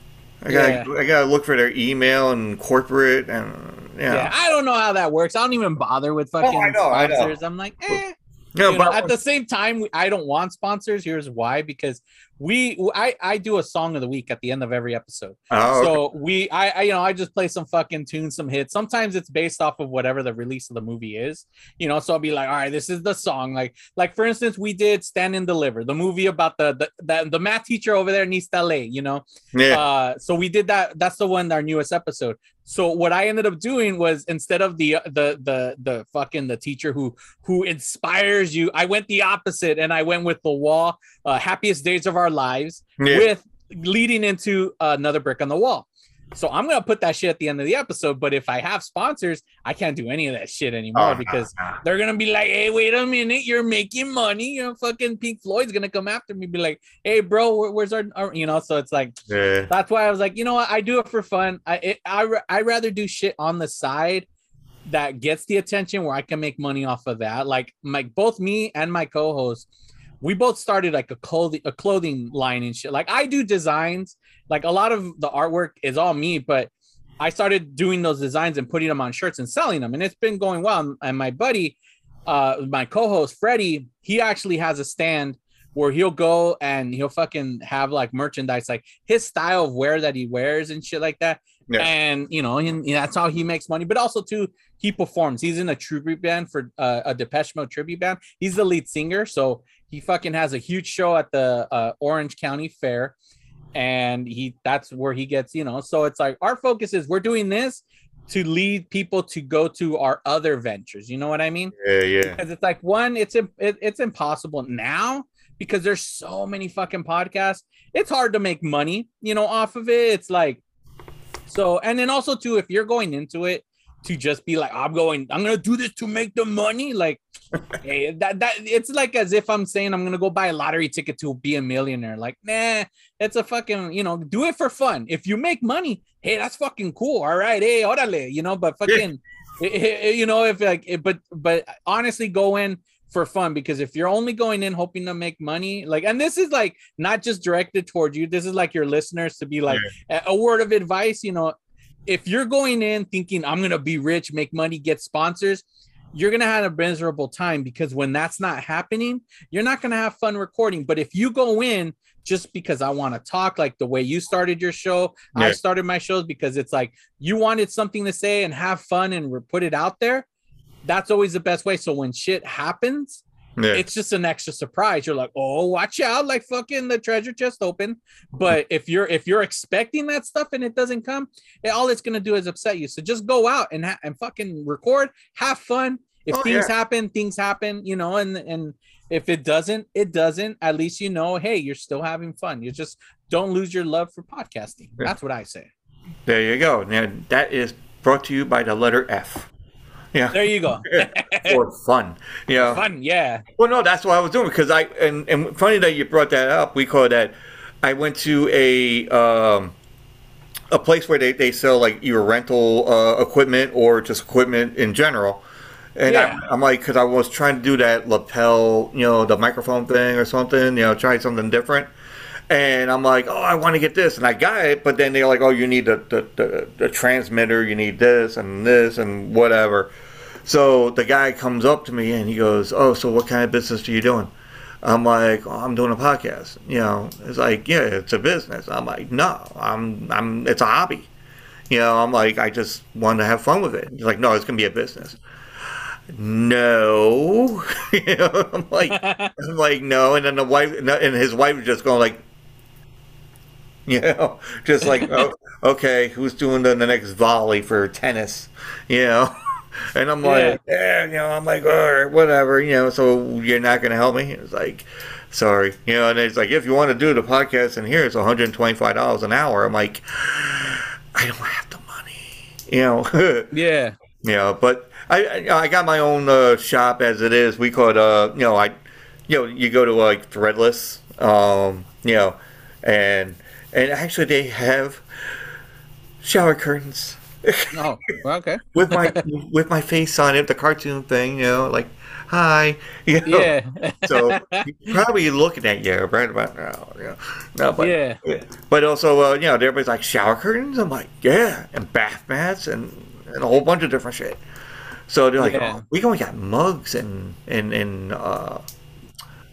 Speaker 9: I gotta,
Speaker 10: Yeah.
Speaker 9: I gotta look for their email and corporate and yeah.
Speaker 10: Yeah. I don't know how that works. I don't even bother with fucking
Speaker 9: Oh, I know, I know.
Speaker 10: sponsors. I'm like, eh.
Speaker 9: Yeah,
Speaker 10: You know, at the same time, I don't want sponsors. Here's why: because we, I, I do a song of the week at the end of every episode.
Speaker 9: Oh,
Speaker 10: so we, I, I, you know, I just play some fucking tunes, some hits. Sometimes it's based off of whatever the release of the movie is, you know. So I'll be like, all right, this is the song. Like, like for instance, we did "Stand and Deliver," the movie about the the the, the math teacher over there in East LA, you know.
Speaker 9: Yeah.
Speaker 10: Uh, so we did that. That's the one, our newest episode. So what I ended up doing was instead of the the the the fucking the teacher who who inspires you, I went the opposite and I went with the wall, uh, happiest days of our lives,
Speaker 9: Yeah.
Speaker 10: with leading into another brick on the wall. So I'm gonna put that shit at the end of the episode. But if I have sponsors, I can't do any of that shit anymore
Speaker 9: Oh,
Speaker 10: because they're gonna be like, "Hey, wait a minute, you're making money." You know, fucking Pink Floyd's gonna come after me, be like, "Hey, bro, where, where's our, our?" You know, so it's like
Speaker 9: Yeah.
Speaker 10: that's why I was like, you know what, I do it for fun. I it, I I rather do shit on the side that gets the attention where I can make money off of that. Like my both me and my co-host, we both started like a clothing a clothing line and shit. Like I do designs. Like a lot of the artwork is all me, but I started doing those designs and putting them on shirts and selling them, and it's been going well. And my buddy, uh, my co-host Freddie, he actually has a stand where he'll go and he'll fucking have like merchandise, like his style of wear that he wears and shit like that.
Speaker 9: Yeah.
Speaker 10: And you know, and, and that's how he makes money. But also too, he performs. He's in a tribute band for uh, a Depeche Mode tribute band. He's the lead singer, so he fucking has a huge show at the uh, Orange County Fair, and he that's where he gets you know. So it's like our focus is we're doing this to lead people to go to our other ventures. You know what I mean?
Speaker 9: Yeah, yeah.
Speaker 10: because it's like one it's it, it's impossible now because there's so many fucking podcasts it's hard to make money you know off of it it's like so and then also too if you're going into it to just be like i'm going i'm gonna do this to make the money like hey, that that it's like as if i'm saying i'm gonna go buy a lottery ticket to be a millionaire like nah it's a fucking you know do it for fun. If you make money hey that's fucking cool all right hey orale you know but fucking it- it- you know if like it, but but honestly go in for fun because if you're only going in hoping to make money like and this is like not just directed towards you this is like your listeners to be like a, a word of advice you know if you're going in thinking i'm gonna be rich make money get sponsors you're gonna have a miserable time because when that's not happening you're not gonna have fun recording. But if you go in just because i want to talk like the way you started your show i started my shows because it's like you wanted something to say and have fun and put it out there that's always the best way. So when shit happens
Speaker 9: Yeah.
Speaker 10: it's just an extra surprise. You're like, oh, watch out, like fucking the treasure chest open. But if you're if you're expecting that stuff and it doesn't come, it, all it's gonna do is upset you. So just go out and ha- and fucking record, have fun. If
Speaker 9: Oh,
Speaker 10: things
Speaker 9: yeah.
Speaker 10: happen, things happen, you know, and and if it doesn't, it doesn't. At least you know, hey, you're still having fun. You just don't lose your love for podcasting.
Speaker 9: Yeah.
Speaker 10: That's what I say.
Speaker 9: There you go. Now that is brought to you by the letter F. Yeah.
Speaker 10: There you go.
Speaker 9: For fun. Yeah.
Speaker 10: Fun, yeah.
Speaker 9: Well, no, that's what I was doing because I and and funny that you brought that up. We call that. I went to a um, a place where they, they sell like either rental uh, equipment or just equipment in general. And
Speaker 10: Yeah.
Speaker 9: I, I'm like, because I was trying to do that lapel, you know, the microphone thing or something, you know, try something different. And I'm like, oh, I want to get this, and I got it. But then they're like, oh, you need the the, the the transmitter, you need this and this and whatever. So the guy comes up to me and he goes, "Oh, so what kind of business are you doing?" I'm like, oh, "I'm doing a podcast." You know, it's like, "Yeah, it's a business." I'm like, "No, I'm I'm it's a hobby." You know, I'm like, I just want to have fun with it. He's like, "No, it's gonna be a business." No, you know, I'm like, I'm like, no, and then the wife and his wife was just going like, you know, just like, oh, okay, who's doing the, the next volley for tennis? You know, and I'm like, yeah. you know, I'm like, all right, whatever, you know, so you're not going to help me? It's like, sorry, you know, and it's like, if you want to do the podcast in here, it's $125 an hour. I'm like, I don't have the money, you know,
Speaker 10: Yeah.
Speaker 9: you know, but I, I, I got my own uh, shop as it is. We call it, uh, you know, I, you know, you go to like Threadless, um, you know, and and actually they have shower curtains
Speaker 10: Oh, well, okay.
Speaker 9: with my with my face on it, the cartoon thing, you know, like hi, you know.
Speaker 10: Yeah.
Speaker 9: so probably looking at you right about now, you know. No, but
Speaker 10: Yeah.
Speaker 9: but also, uh, you know, everybody's like shower curtains. I'm like, yeah, and bath mats and, and a whole bunch of different shit. So they're like,
Speaker 10: Yeah.
Speaker 9: oh, we only got mugs and and and uh,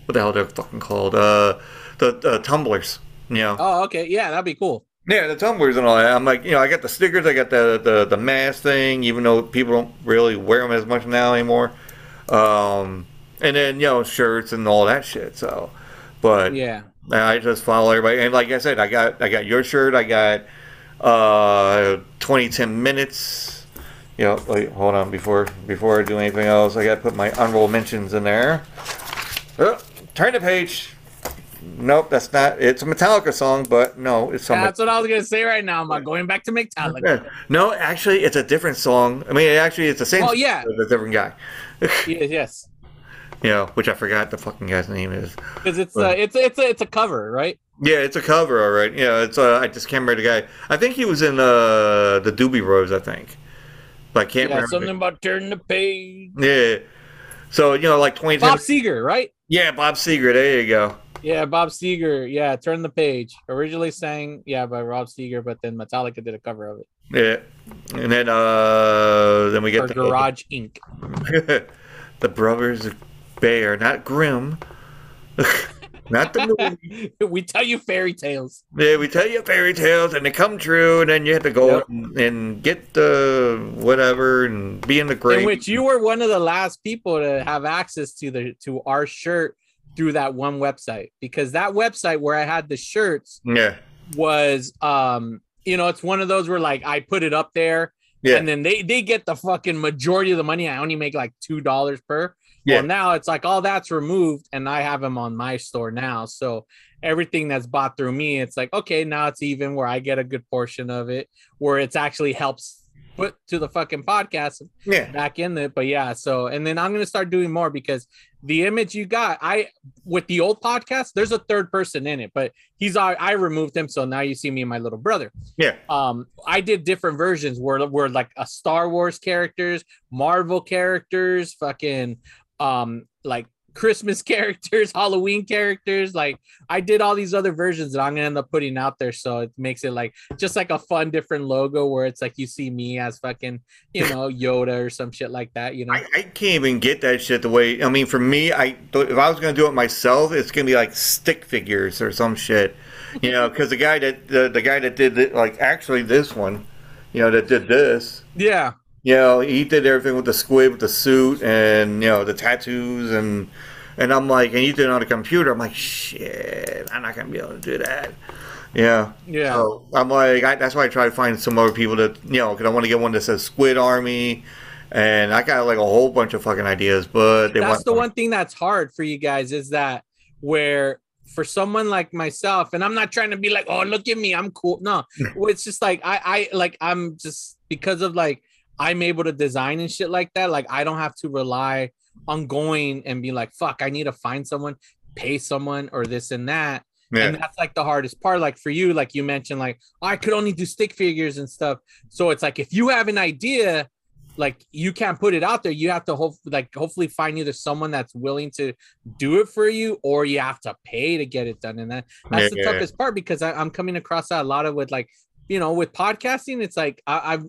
Speaker 9: what the hell they're fucking called? Uh, the uh, tumblers. You know,
Speaker 10: Oh, okay. Yeah, that'd be cool.
Speaker 9: yeah, the tumblers and all that. I'm like, you know, I got the stickers, I got the the the mask thing, even though people don't really wear them as much now anymore. Um, and then you know, shirts and all that shit. So, but
Speaker 10: Yeah.
Speaker 9: I just follow everybody, and like I said, I got I got your shirt, I got uh 2010 minutes. You know, wait, hold on before before I do anything else, I got to put my honorable mentions in there. Oh, turn the page. Nope, that's not. It's a Metallica song, but no, it's some.
Speaker 10: That's what I was gonna say right now. I'm like going back to Metallica.
Speaker 9: No, actually, it's a different song. I mean, actually, it's the same.
Speaker 10: Oh, yeah.
Speaker 9: song, a different guy.
Speaker 10: yes, yes.
Speaker 9: You know, which I forgot the fucking guy's name is.
Speaker 10: Because it's uh, it's it's a, it's a cover, right?
Speaker 9: Yeah, it's a cover, all right. Yeah, it's uh, I just can't remember the guy. I think he was in uh the Doobie Bros. I think, but I can't
Speaker 10: Yeah,
Speaker 9: remember.
Speaker 10: something about turning the page.
Speaker 9: Yeah. So you know, like twenty.
Speaker 10: Bob Seger, right?
Speaker 9: Yeah, Bob Seger. There you go.
Speaker 10: Yeah, Bob Seger. Yeah, turn the page. Originally sang, yeah, by Rob Seger, but then Metallica did a cover of it.
Speaker 9: Yeah, and then uh, then we
Speaker 10: Or
Speaker 9: get the
Speaker 10: Garage Inc.
Speaker 9: the Brothers Bear, not Grimm, not the movie.
Speaker 10: we tell you fairy tales.
Speaker 9: Yeah, we tell you fairy tales and they come true, and then you have to go
Speaker 10: Yep.
Speaker 9: and, and get the whatever and be in the grave.
Speaker 10: In which you were one of the last people to have access to the to our shirt through that one website because that website where I had the shirts
Speaker 9: yeah,
Speaker 10: was um you know it's one of those where like I put it up there
Speaker 9: yeah,
Speaker 10: and then they they get the fucking majority of the money. I only make like two dollars per.
Speaker 9: Yeah.
Speaker 10: Well, now it's like all that's removed, and I have them on my store now. So everything that's bought through me, it's like okay, now it's even where I get a good portion of it, where it's actually helps put to the fucking podcast
Speaker 9: yeah.
Speaker 10: back in it. But yeah, so and then I'm gonna start doing more because the image you got, I with the old podcast, there's a third person in it, but he's I, I removed him, so now you see me and my little brother
Speaker 9: Yeah.
Speaker 10: um i did different versions where where like a star wars characters marvel characters fucking um like christmas characters halloween characters like i did all these other versions that i'm gonna end up putting out there so it makes it like just like a fun different logo where it's like you see me as fucking you know yoda or some shit like that you know
Speaker 9: I, I can't even get that shit the way. I mean, for me, I if I was gonna do it myself, it's gonna be like stick figures or some shit, you know. Because the guy that the, the guy that did it, like actually this one, you know, that did this,
Speaker 10: yeah
Speaker 9: you know, he did everything with the squid, with the suit, and you know the tattoos and And I'm like, and he did it on a computer. I'm like, shit, I'm not gonna be able to do that. Yeah.
Speaker 10: Yeah.
Speaker 9: So I'm like, I, that's why I try to find some other people that you know, because I want to get one that says Squid Army, and I got like a whole bunch of fucking ideas, but they
Speaker 10: that's the one thing that's hard for you guys is that where for someone like myself and i'm not trying to be like oh look at me i'm cool no it's just like i i like i'm just because of like i'm able to design and shit like that like i don't have to rely on going and be like fuck i need to find someone pay someone or this and that
Speaker 9: Yeah.
Speaker 10: and that's like the hardest part like for you like you mentioned like "Oh, i could only do stick figures and stuff so it's like if you have an idea like you can't put it out there you have to hope like hopefully find either someone that's willing to do it for you or you have to pay to get it done and that that's the
Speaker 9: Yeah.
Speaker 10: toughest part because I, i'm coming across that a lot of with like you know with podcasting it's like I, i've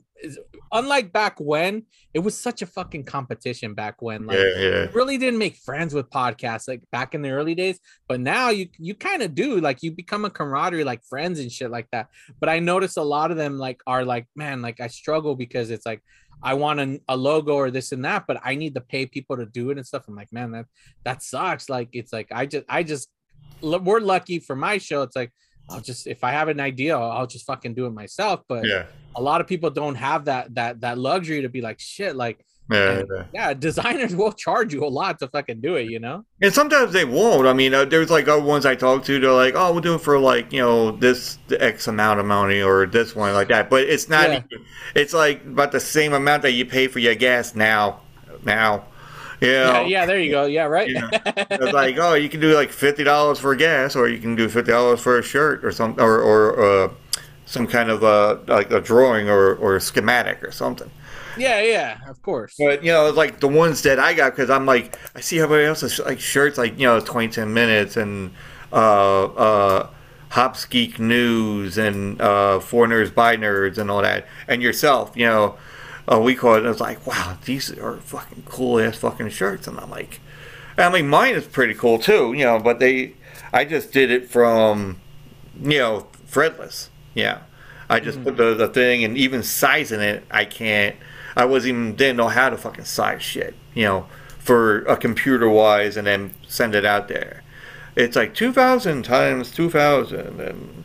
Speaker 10: unlike back when it was such a fucking competition back when like
Speaker 9: Yeah, yeah.
Speaker 10: really didn't make friends with podcasts like back in the early days. But now you you kind of do like you become a camaraderie like friends and shit like that. But i notice a lot of them like are like man like i struggle because it's like i want a, a logo or this and that but i need to pay people to do it and stuff. I'm like man that that sucks. Like it's like i just i just we're lucky for my show. It's like i'll just if i have an idea i'll, just fucking do it myself but
Speaker 9: Yeah.
Speaker 10: a lot of people don't have that that that luxury to be like shit like
Speaker 9: yeah. yeah
Speaker 10: designers will charge you a lot to fucking do it you know
Speaker 9: And sometimes they won't. I mean, uh, there's like other ones I talk to. They're like, "Oh, we'll do it for like you know this X amount of money or this one like that." But it's not.
Speaker 10: Yeah.
Speaker 9: Even, it's like about the same amount that you pay for your gas now. Now, you
Speaker 10: yeah,
Speaker 9: know?
Speaker 10: yeah there you go yeah right
Speaker 9: It's like, oh, you can do like fifty dollars for gas, or you can do fifty dollars for a shirt, or some, or or uh, some kind of uh, like a drawing or or a schematic or something.
Speaker 10: yeah yeah of course
Speaker 9: But you know, like the ones that I got because I'm like I see everybody else's like shirts like you know 20 10 minutes and uh uh Hops Geek News and uh Four Nerds by Nerds and all that and yourself, you know, uh, we call it. It's like wow, these are fucking cool ass fucking shirts, and I'm like, I mean, mine is pretty cool too, you know, but they, I just did it from, you know, threadless, yeah. I just put the, the thing and even sizing it, I can't. I wasn't even didn't know how to fucking size shit, you know, for a computer wise, and then send it out there. It's like two thousand times two thousand, and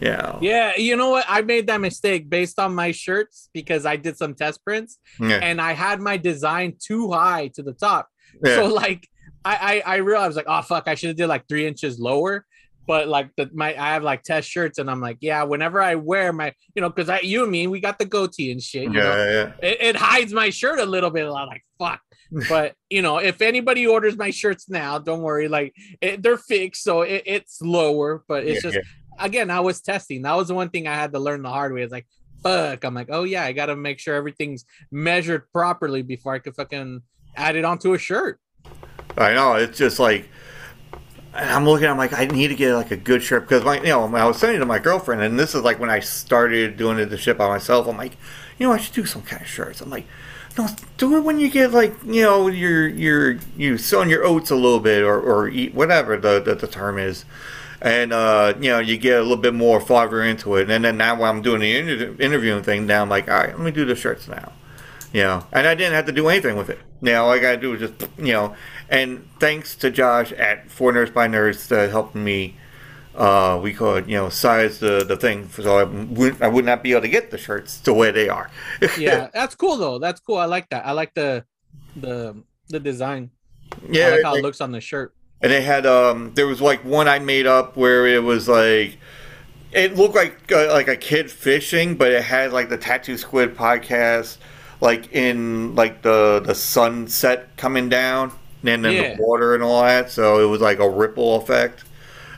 Speaker 9: yeah,
Speaker 10: Yeah, you know what? I made that mistake based on my shirts because I did some test prints
Speaker 9: Yeah.
Speaker 10: and I had my design too high to the top.
Speaker 9: Yeah.
Speaker 10: So like I, I I realized like, oh fuck, I should have did like three inches lower. But like the my I have like test shirts and I'm like, yeah, whenever I wear my, you know, because I you and me, we got the goatee and shit. You
Speaker 9: yeah,
Speaker 10: know?
Speaker 9: yeah.
Speaker 10: it, it hides my shirt a little bit. I'm like, fuck. But you know, if anybody orders my shirts now, don't worry. Like it, they're fixed, so it, it's lower. But it's
Speaker 9: Yeah,
Speaker 10: just again, I was testing. That was the one thing I had to learn the hard way. It's like, fuck. I'm like, oh yeah, I got to make sure everything's measured properly before I could fucking add it onto a shirt.
Speaker 9: I know. It's just like I'm looking. I'm like, I need to get like a good shirt because my, you know, I was sending it to my girlfriend, and this is like when I started doing the shit by myself. I'm like, you know, I should do some kind of shirts. I'm like, no, do it when you get like, you know, you're you're you sowing your oats a little bit or or eat whatever the the, the term is. And uh, you know, you get a little bit more flavor into it, and then now when I'm doing the inter- interviewing thing, now I'm like, all right, let me do the shirts now you know, and I didn't have to do anything with it. Now all I gotta do is just, you know, and thanks to Josh at Four Nerds by Nerds to helping me, uh, we could, you know, size the, the thing so I would, I would not be able to get the shirts the way they are.
Speaker 10: Yeah, that's cool though. That's cool. I like that. I like the the the design.
Speaker 9: Yeah,
Speaker 10: I like how
Speaker 9: it-
Speaker 10: it looks on the shirt.
Speaker 9: And they had um there was like one I made up where it was like it looked like uh, like a kid fishing, but it had like the Tattoo Squid podcast like in like the the sunset coming down and then
Speaker 10: Yeah.
Speaker 9: the water and all that, so it was like a ripple effect.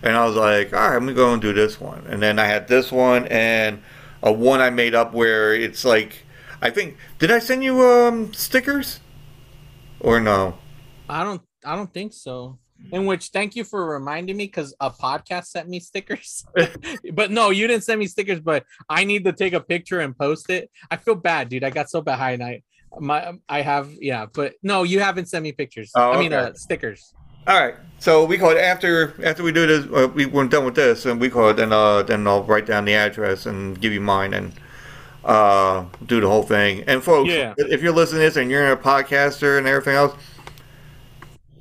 Speaker 9: And I was like, all right, I'm gonna go and do this one. And then I had this one and a one I made up where it's like I think did I send you um stickers or no?
Speaker 10: I don't I don't think so. In which thank you for reminding me because a podcast sent me stickers. but no, you didn't send me stickers, but I need to take a picture and post it. I feel bad, dude. I got so behind. I my I have yeah, but no, you haven't sent me pictures.
Speaker 9: Oh,
Speaker 10: I mean uh stickers.
Speaker 9: All right. So we call it after after we do this. Uh, we we're done with this, and we call it. Then uh, then I'll write down the address and give you mine and uh, do the whole thing. And folks,
Speaker 10: Yeah.
Speaker 9: if you're listening to this and you're a podcaster and everything else,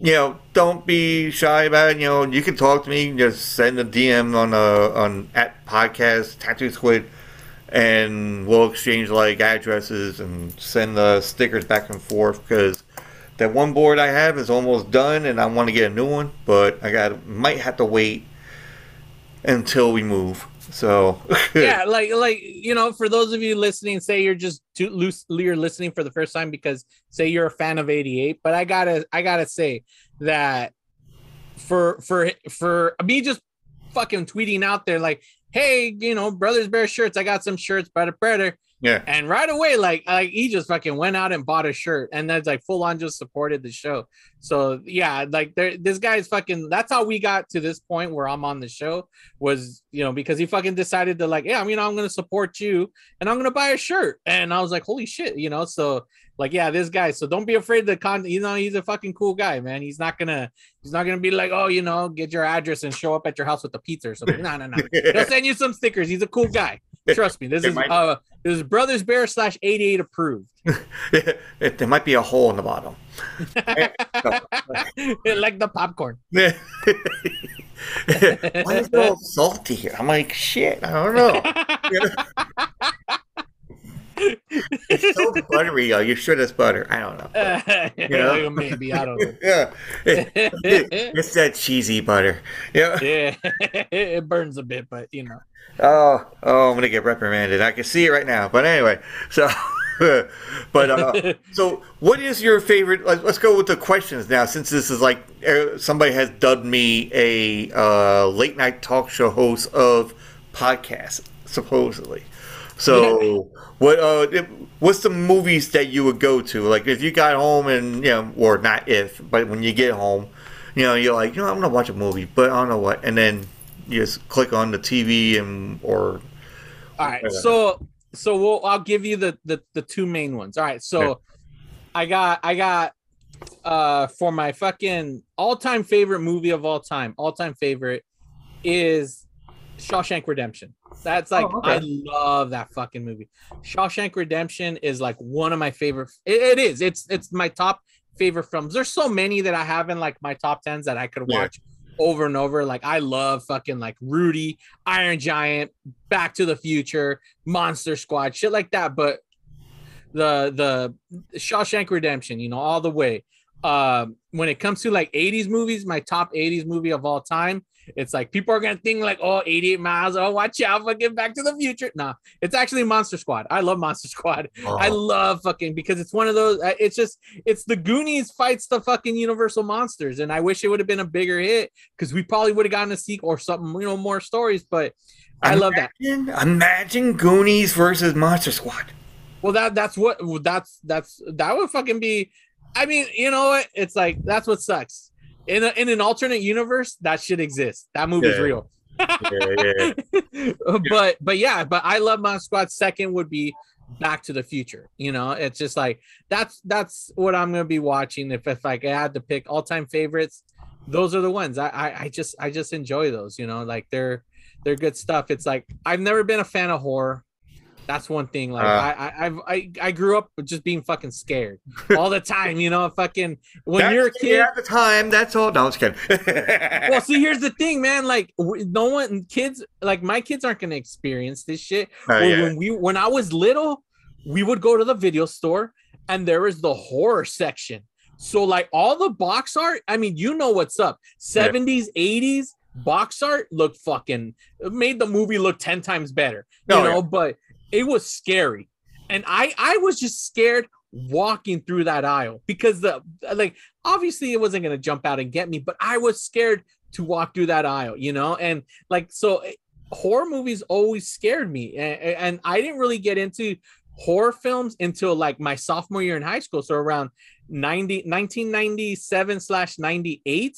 Speaker 9: you know, don't be shy about it. You know, you can talk to me. Just send a DM on uh on at podcast Tattoo Squid, and we'll exchange like addresses and send the stickers back and forth because that one board I have is almost done, and I want to get a new one, but I got might have to wait until we move. So
Speaker 10: yeah, like like you know, for those of you listening, say you're just too loose, you're listening for the first time because say you're a fan of 88, but I gotta I gotta say that for for for me just fucking tweeting out there like, hey, you know, Brothers Bear shirts, I got some shirts, better better.
Speaker 9: Yeah.
Speaker 10: And right away, like like he just fucking went out and bought a shirt and that's like full on just supported the show. So yeah, like there this guy's fucking that's how we got to this point where I'm on the show was you know because he fucking decided to like, yeah, I mean I'm gonna support you and I'm gonna buy a shirt. And I was like, holy shit, you know, so like yeah, this guy. So don't be afraid to con you know, he's a fucking cool guy, man. He's not gonna he's not gonna be like, oh, you know, get your address and show up at your house with a pizza or something. No, no, no. He'll send you some stickers. He's a cool guy. Trust me. This
Speaker 9: It
Speaker 10: is
Speaker 9: might-
Speaker 10: uh this is Brothers Bear slash 88 approved.
Speaker 9: there might be a hole in the bottom.
Speaker 10: like the popcorn.
Speaker 9: Why is it all salty here? I'm like, shit, I don't know. You know? It's so buttery. Are you sure that's butter? I don't know. know?
Speaker 10: Maybe I don't know.
Speaker 9: Yeah, It- it- it's that cheesy butter. Yeah.
Speaker 10: Yeah, it burns a bit, but you know.
Speaker 9: Oh, oh, I'm gonna get reprimanded. I can see it right now. But anyway, so, but uh, so what is your favorite? Let, let's go with the questions now, since this is like uh, somebody has dubbed me a uh, late night talk show host of podcasts, supposedly. So, what uh, if- what's the movies that you would go to? Like, if you got home and you know, or not if, but when you get home, you know, you're like, you know, I'm gonna watch a movie, but I don't know what, and then you just click on the TV and or
Speaker 10: All right, so so we'll I'll give you the the, the two main ones. All right, so
Speaker 9: Okay.
Speaker 10: I got I got uh for my fucking all-time favorite movie of all time, all-time favorite is Shawshank Redemption. That's like
Speaker 9: Oh, okay.
Speaker 10: I love that fucking movie. Shawshank Redemption is like one of my favorite it, it is. It's it's my top favorite films. There's so many that I have in like my top 10s that I could
Speaker 9: Yeah.
Speaker 10: watch over and over. Like I love fucking like Rudy, Iron Giant, Back to the Future, Monster Squad, shit like that. But the the Shawshank Redemption, you know, all the way. Um, when it comes to like 80s movies, my top 80s movie of all time, it's like people are gonna think like, oh, 88 miles, oh, watch out, fucking Back to the Future. Nah, it's actually Monster Squad. I love Monster Squad. I
Speaker 9: Oh.
Speaker 10: love fucking because it's one of those. It's just it's the Goonies fights the fucking Universal monsters, and I wish it would have been a bigger hit because we probably would have gotten a sequel or something, you know, more stories. But I love that.
Speaker 9: Imagine, imagine Goonies versus Monster Squad.
Speaker 10: Well, that that's what that's that's that would fucking be. I mean, you know what? It's like that's what sucks. In a, in an alternate universe, that should exist. That movie's
Speaker 9: Yeah.
Speaker 10: real.
Speaker 9: Yeah, yeah.
Speaker 10: but but yeah, but I love my Squad. Second would be Back to the Future. You know, it's just like that's that's what I'm gonna be watching. If if like I had to pick all time favorites, those are the ones. I, I I just I just enjoy those. You know, like they're they're good stuff. It's like I've never been a fan of horror. That's one thing. Like
Speaker 9: Uh.
Speaker 10: I, I I've I, I grew up just being fucking scared all the time. You know, fucking when you're a kid.
Speaker 9: at the time, that's all. No, I was kidding.
Speaker 10: well, see, here's the thing, man. Like, no one, kids, like my kids aren't gonna experience this shit.
Speaker 9: Oh,
Speaker 10: Well,
Speaker 9: yeah.
Speaker 10: When we, when I was little, we would go to the video store, and there was the horror section. So, like, all the box art. I mean, you know what's up. Seventies, eighties box art looked fucking made the movie look ten times better. You
Speaker 9: Oh,
Speaker 10: know,
Speaker 9: yeah.
Speaker 10: but it was scary, and I, I was just scared walking through that aisle because the like obviously it wasn't going to jump out and get me but i was scared to walk through that aisle you know? And like so eh, horror movies always scared me. And, and i didn't really get into horror films until like my sophomore year in high school so around 90 1997 slash 98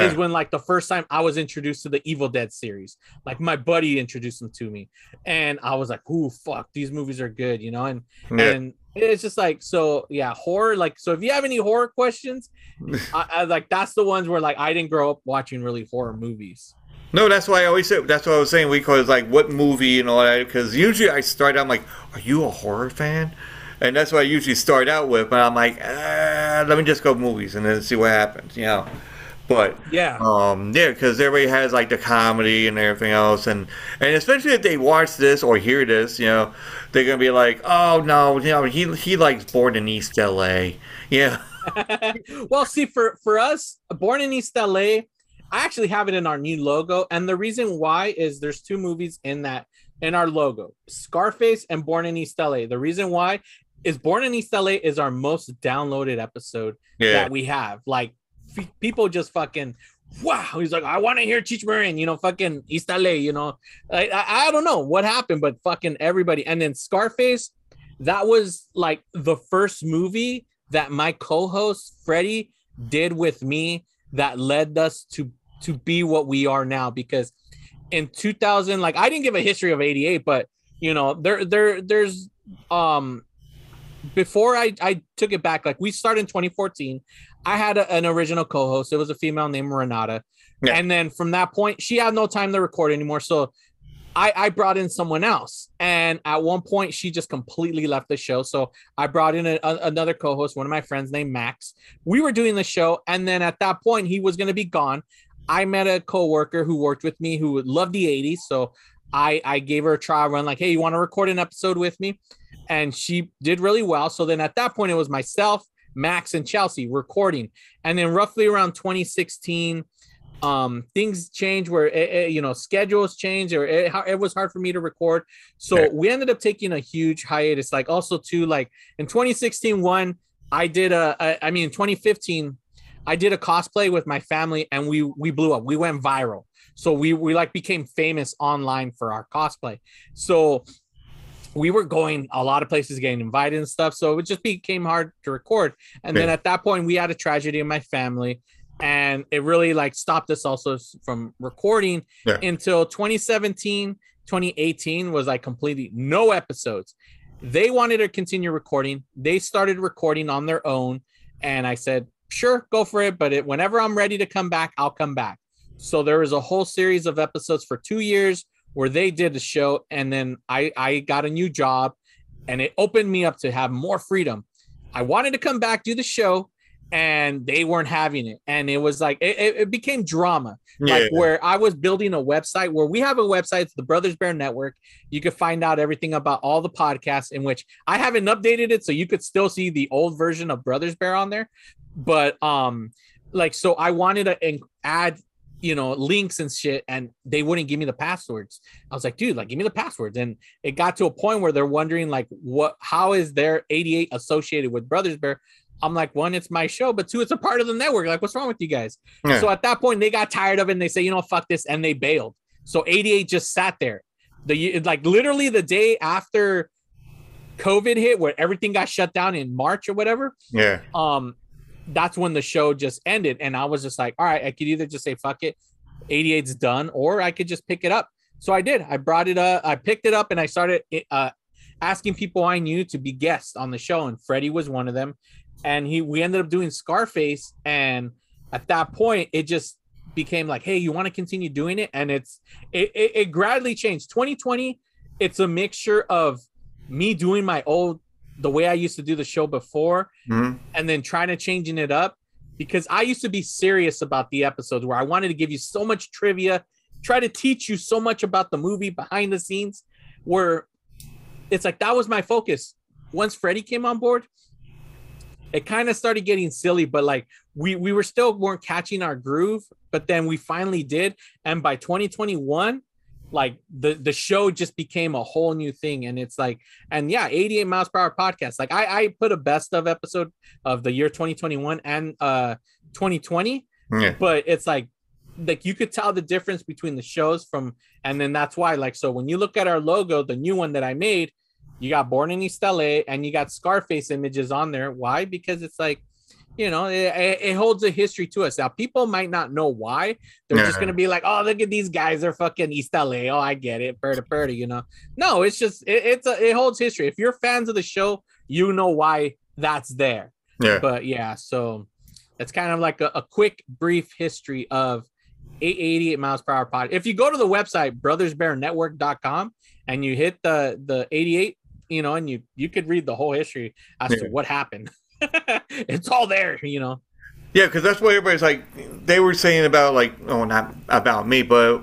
Speaker 10: is when like the first time I was introduced to the Evil Dead series. Like my buddy introduced them to me, and I was like, "Ooh, fuck, these movies are good," you know. And
Speaker 9: Yeah.
Speaker 10: and it's just like so, yeah, horror. Like so, if you have any horror questions, I, I like that's the ones where like I didn't grow up watching really horror movies.
Speaker 9: No, that's why I always said. That's what I was saying. We Because like, what movie and all that? Because usually I start. I'm like, are you a horror fan? and that's what I usually start out with. But I'm like, ah, let me just go movies and then see what happens, you know. But
Speaker 10: Yeah.
Speaker 9: um, yeah, because everybody has like the comedy and everything else, and and especially if they watch this or hear this, you know, they're gonna be like, oh no, you know, he he likes Born in East L.A. Yeah,
Speaker 10: well, see, for for us, Born in East LA, I actually have it in our new logo, and the reason why is there's two movies in that in our logo, Scarface and Born in East LA. The reason why is Born in East LA is our most downloaded episode
Speaker 9: yeah,
Speaker 10: that we have. Like people just fucking. Wow, he's like, I want to hear Cheech Marin, you know, fucking LA, you know. I, I I don't know what happened, but fucking everybody. And then Scarface, that was like the first movie that my co-host Freddie did with me that led us to to be what we are now because in 2000 like I didn't give a history of 88 but you know there there there's um before I I took it back like we started in 2014 I had a, an original co-host it was a female named Renata
Speaker 9: Yeah.
Speaker 10: and then from that point she had no time to record anymore so I, I brought in someone else, and at one point she just completely left the show. So I brought in a, a- another co-host, one of my friends named Max. We were doing the show, and then at that point he was going to be gone. I met a coworker who worked with me who loved the '80s, so I I gave her a trial run. Like, hey, you want to record an episode with me? And she did really well. So then at that point it was myself, Max, and Chelsea recording, and then roughly around 2016 um things change where it, it- you know schedules change or eh, it, it was hard for me to record. So
Speaker 9: Yeah.
Speaker 10: we ended up taking a huge hiatus. Like also too like in 2016 one i did a, a i mean 2015 i did a cosplay with my family and we we blew up. We went viral. So we we like became famous online for our cosplay. So we were going a lot of places getting invited and stuff so it just became hard to record. And then at that point we had a tragedy in my family and it really like stopped us also from recording
Speaker 9: Yeah.
Speaker 10: until 2017 2018 was like completely no episodes. They wanted to continue recording. They started recording on their own and i said sure go for it but it, whenever i'm ready to come back i'll come back. So there was a whole series of episodes for two years where they did the show and then i i got a new job and it opened me up to have more freedom i wanted to come back do the show and they weren't having it and it was like it, it- it became drama
Speaker 9: yeah,
Speaker 10: like where I was building a website where we have a website, it's the Brothers Bear Network. You can find out everything about all the podcasts in which I haven't updated it, so you could still see the old version of Brothers Bear on there. But um, like so I wanted to add you know links and shit, and they wouldn't give me the passwords. I was like, dude, like give me the passwords. And it got to a point where they're wondering like what how is their 88 associated with Brothers Bear? I'm like, one, it's my show, but two, it's a part of the network. Like, what's wrong with you guys?
Speaker 9: Yeah.
Speaker 10: So at that point, they got tired of it and they say, you know, fuck this, and they bailed. So 88 just sat there. The like literally the day after COVID hit, where everything got shut down in March or whatever.
Speaker 9: yeah,
Speaker 10: Um, that's when the show just ended, and I was just like, all right, I could either just say fuck it, 88's done, or I could just pick it up. So I did. I brought it up. I picked it up, and I started uh, asking people I knew to be guests on the show, and Freddie was one of them. And he, we ended up doing Scarface, and at that point, it just became like, hey, you want to continue doing it? And it's it, it, it gradually changed. 2020, it's a mixture of me doing my old the way I used to do the show before,
Speaker 9: Mhm.
Speaker 10: and then trying to changing it up because I used to be serious about the episodes where I wanted to give you so much trivia, try to teach you so much about the movie behind the scenes, where it's like that was my focus. Once Freddie came on board, it kind of started getting silly, but like we we were still weren't catching our groove, but then we finally did, and by 2021 like the the show just became a whole new thing. And it's like and yeah 88 miles per hour podcast. Like i i put a best of episode of the year 2021 and uh 2020
Speaker 9: yeah,
Speaker 10: but it's like like you could tell the difference between the shows from and then that's why like so when you look at our logo the new one that i made you got born in east la and you got scarface images on there. Why? Because it's like you know it, it- holds a history to us. Now people might not know why. They're just gonna be like oh look at these guys. They're fucking east la oh i get it. Purdy purdy you know? No it's just it, it's a, it holds history. If you're fans of the show you know why that's there.
Speaker 9: Yeah.
Speaker 10: but yeah, so it's kind of like a, a quick, brief history of 888 miles per hour pod. If you go to the website brothersbearnetwork.com and you hit the the 88 you know, and you you could read the whole history as to what happened. it's all there, you know.
Speaker 9: Yeah, because that's what everybody's like. They were saying about like, oh, not about me, but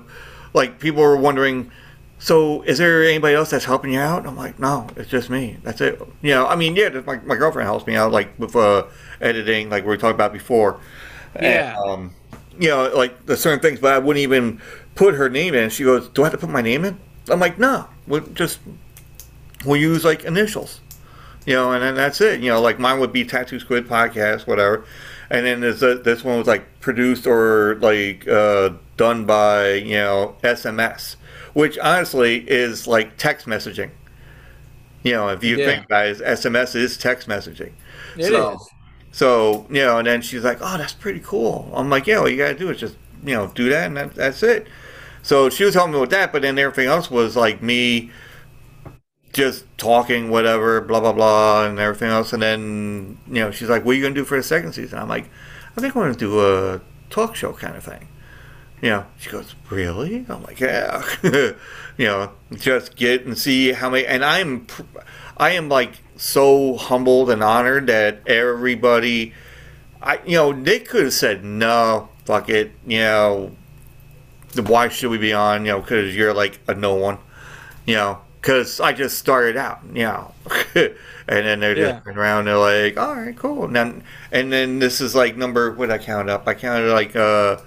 Speaker 9: like people were wondering. So, is there anybody else that's helping you out? I'm like, no, it's just me. That's it. You know, I mean, yeah, my, my girlfriend helps me out, like with uh, editing, like we talked about before.
Speaker 10: Yeah.
Speaker 9: And, um, you know, like the certain things, but I wouldn't even put her name in. She goes, "Do I have to put my name in?" I'm like, "No, we'll just we'll use like initials." You know, and then that's it. You know, like mine would be Tattoo Squid podcast, whatever, and then this uh, this one was like produced or like uh, done by you know SMS, which honestly is like text messaging. You know, if you
Speaker 10: Yeah.
Speaker 9: think about it, SMS is text messaging.
Speaker 10: It is.
Speaker 9: so, so you know, and then she's like, "Oh, that's pretty cool." I'm like, "Yeah, all you gotta do is just you know do that, and that, that's it." So she was helping me with that, but then everything else was like me just talking, whatever, blah blah blah, and everything else. And then you know, she's like, "What are you gonna do for the second season?" I'm like, "I think I'm gonna do a talk show kind of thing." You know, she goes, "Really?" I'm like, "Yeah." you know, just get and see how many. And I'm, I am like so humbled and honored that everybody. I you know they could have said no, fuck it, you know. Why should we be on? You know, because you're like a no one you know, because I just started out, you know, and then they're just
Speaker 10: Yeah.
Speaker 9: around. They're like, all right, cool. And then, and then this is like number. What I count up? I counted like uh,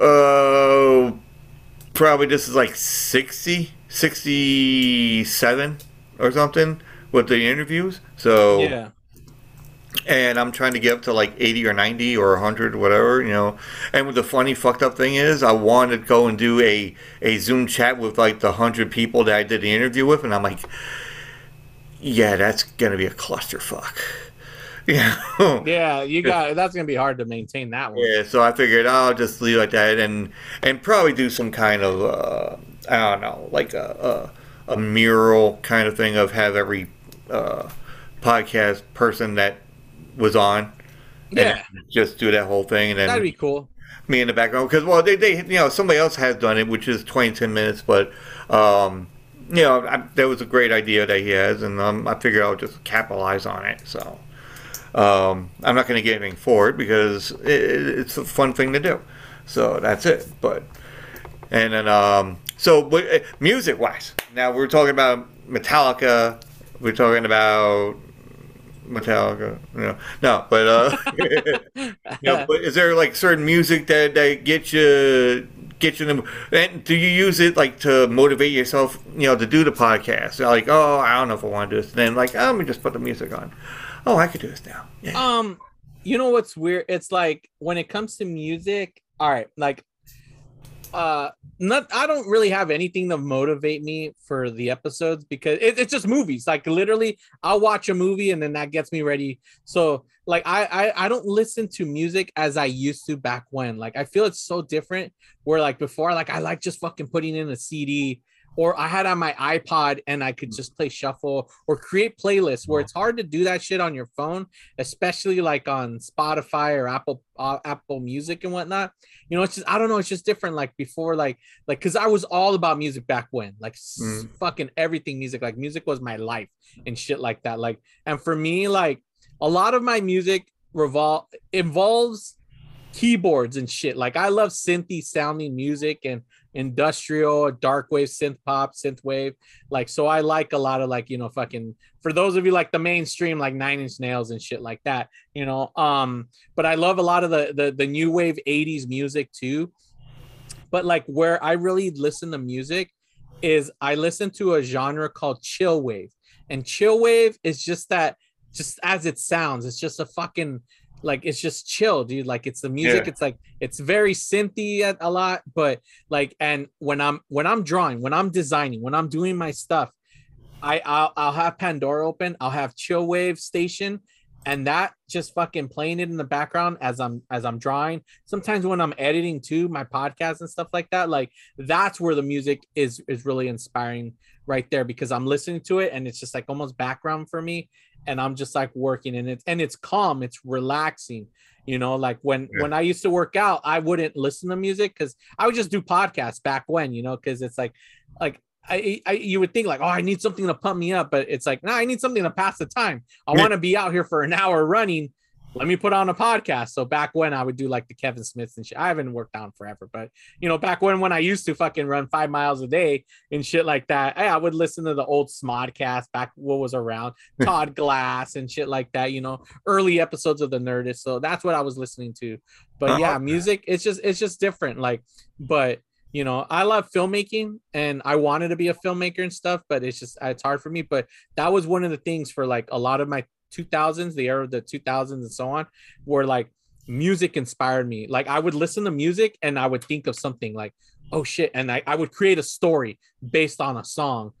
Speaker 9: uh, probably this is like 60, 67 or something with the interviews. So
Speaker 10: Yeah.
Speaker 9: And I'm trying to get up to like 80 or 90 or 100 whatever you know. And what the funny fucked up thing is I wanted to go and do a a Zoom chat with like the 100 people that I did the interview with and I'm like yeah that's gonna be a clusterfuck. Yeah
Speaker 10: Yeah, you got that's gonna be hard to maintain that one.
Speaker 9: yeah so I figured I'll just leave it like that and and probably do some kind of uh, I don't know like a, a a mural kind of thing of have every uh, podcast person that was on and
Speaker 10: Yeah.
Speaker 9: just do that whole thing and then
Speaker 10: That'd be cool.
Speaker 9: me in the background because well they, they you know somebody else has done it which is 20 10 minutes but um you know I, that was a great idea that he has and um, i figure i'll just capitalize on it so um i'm not going to get anything for it because it, it's a fun thing to do so that's it but and then um so but music wise now we're talking about metallica we're talking about Metallica, no, no, but uh, you know, but is there like certain music that that get you get you in the, and do you use it like to motivate yourself, you know, to do the podcast? Like, oh, I don't know if I want to do this. then like, oh, let me just put the music on. Oh, I could do this now. Yeah.
Speaker 10: Um, you know what's weird? It's like when it comes to music, all right, like uh not I don't really have anything to motivate me for the episodes because it, it's just movies. Like literally, I'll watch a movie and then that gets me ready. So like I, I I don't listen to music as I used to back when. Like I feel it's so different. Where like before, like I like just fucking putting in a CD or I had on my iPod and I could just play shuffle or create playlists where it's hard to do that shit on your phone, especially like on Spotify or Apple uh, Apple Music and whatnot. You know, it's just I don't know, it's just different. Like before, like like because I was all about music back when, like
Speaker 9: Mm.
Speaker 10: fucking everything music. Like music was my life and shit like that. Like and for me, like a lot of my music revol involves keyboards and shit. Like I love synthy sounding music and industrial, dark wave, synth pop, synth wave. Like so I like a lot of like, you know, fucking for those of you like the mainstream, like nine inch nails and shit like that, you know. Um, but I love a lot of the the, the new wave 80s music too. But like where I really listen to music is I listen to a genre called chill wave. And chill wave is just that just as it sounds, it's just a fucking like it's just chill, dude. Like it's the music,
Speaker 9: Yeah.
Speaker 10: it's like it's very synthy a lot, but like and when I'm when I'm drawing, when I'm designing, when I'm doing my stuff, I I'll, I'll have Pandora open, I'll have chill wave station, and that just fucking playing it in the background as I'm as I'm drawing. Sometimes when I'm editing too, my podcast and stuff like that, like that's where the music is is really inspiring right there because I'm listening to it and it's just like almost background for me and I'm just like working and it's and it's calm, it's relaxing. You know, like when
Speaker 9: Yeah.
Speaker 10: when I used to work out, I wouldn't listen to music because I would just do podcasts back when, you know, because it's like like I, I you would think like, oh, I need something to pump me up, but it's like, no, I need something to pass the time. I want to be out here for an hour running. Let me put on a podcast. So back when I would do like the Kevin Smiths and shit, I haven't worked out forever, but you know, back when when I used to fucking run five miles a day and shit like that, hey, I would listen to the old Smodcast back what was around, Todd Glass and shit like that. You know, early episodes of the Nerdist. So that's what I was listening to. But yeah,
Speaker 9: Uh-huh.
Speaker 10: music, it's just it's just different. Like, but you know, I love filmmaking and I wanted to be a filmmaker and stuff, but it's just it's hard for me. But that was one of the things for like a lot of my 2000s, the era of the 2000s and so on, where like music inspired me. Like I would listen to music and I would think of something like, oh shit, and I, I would create a story based on a song,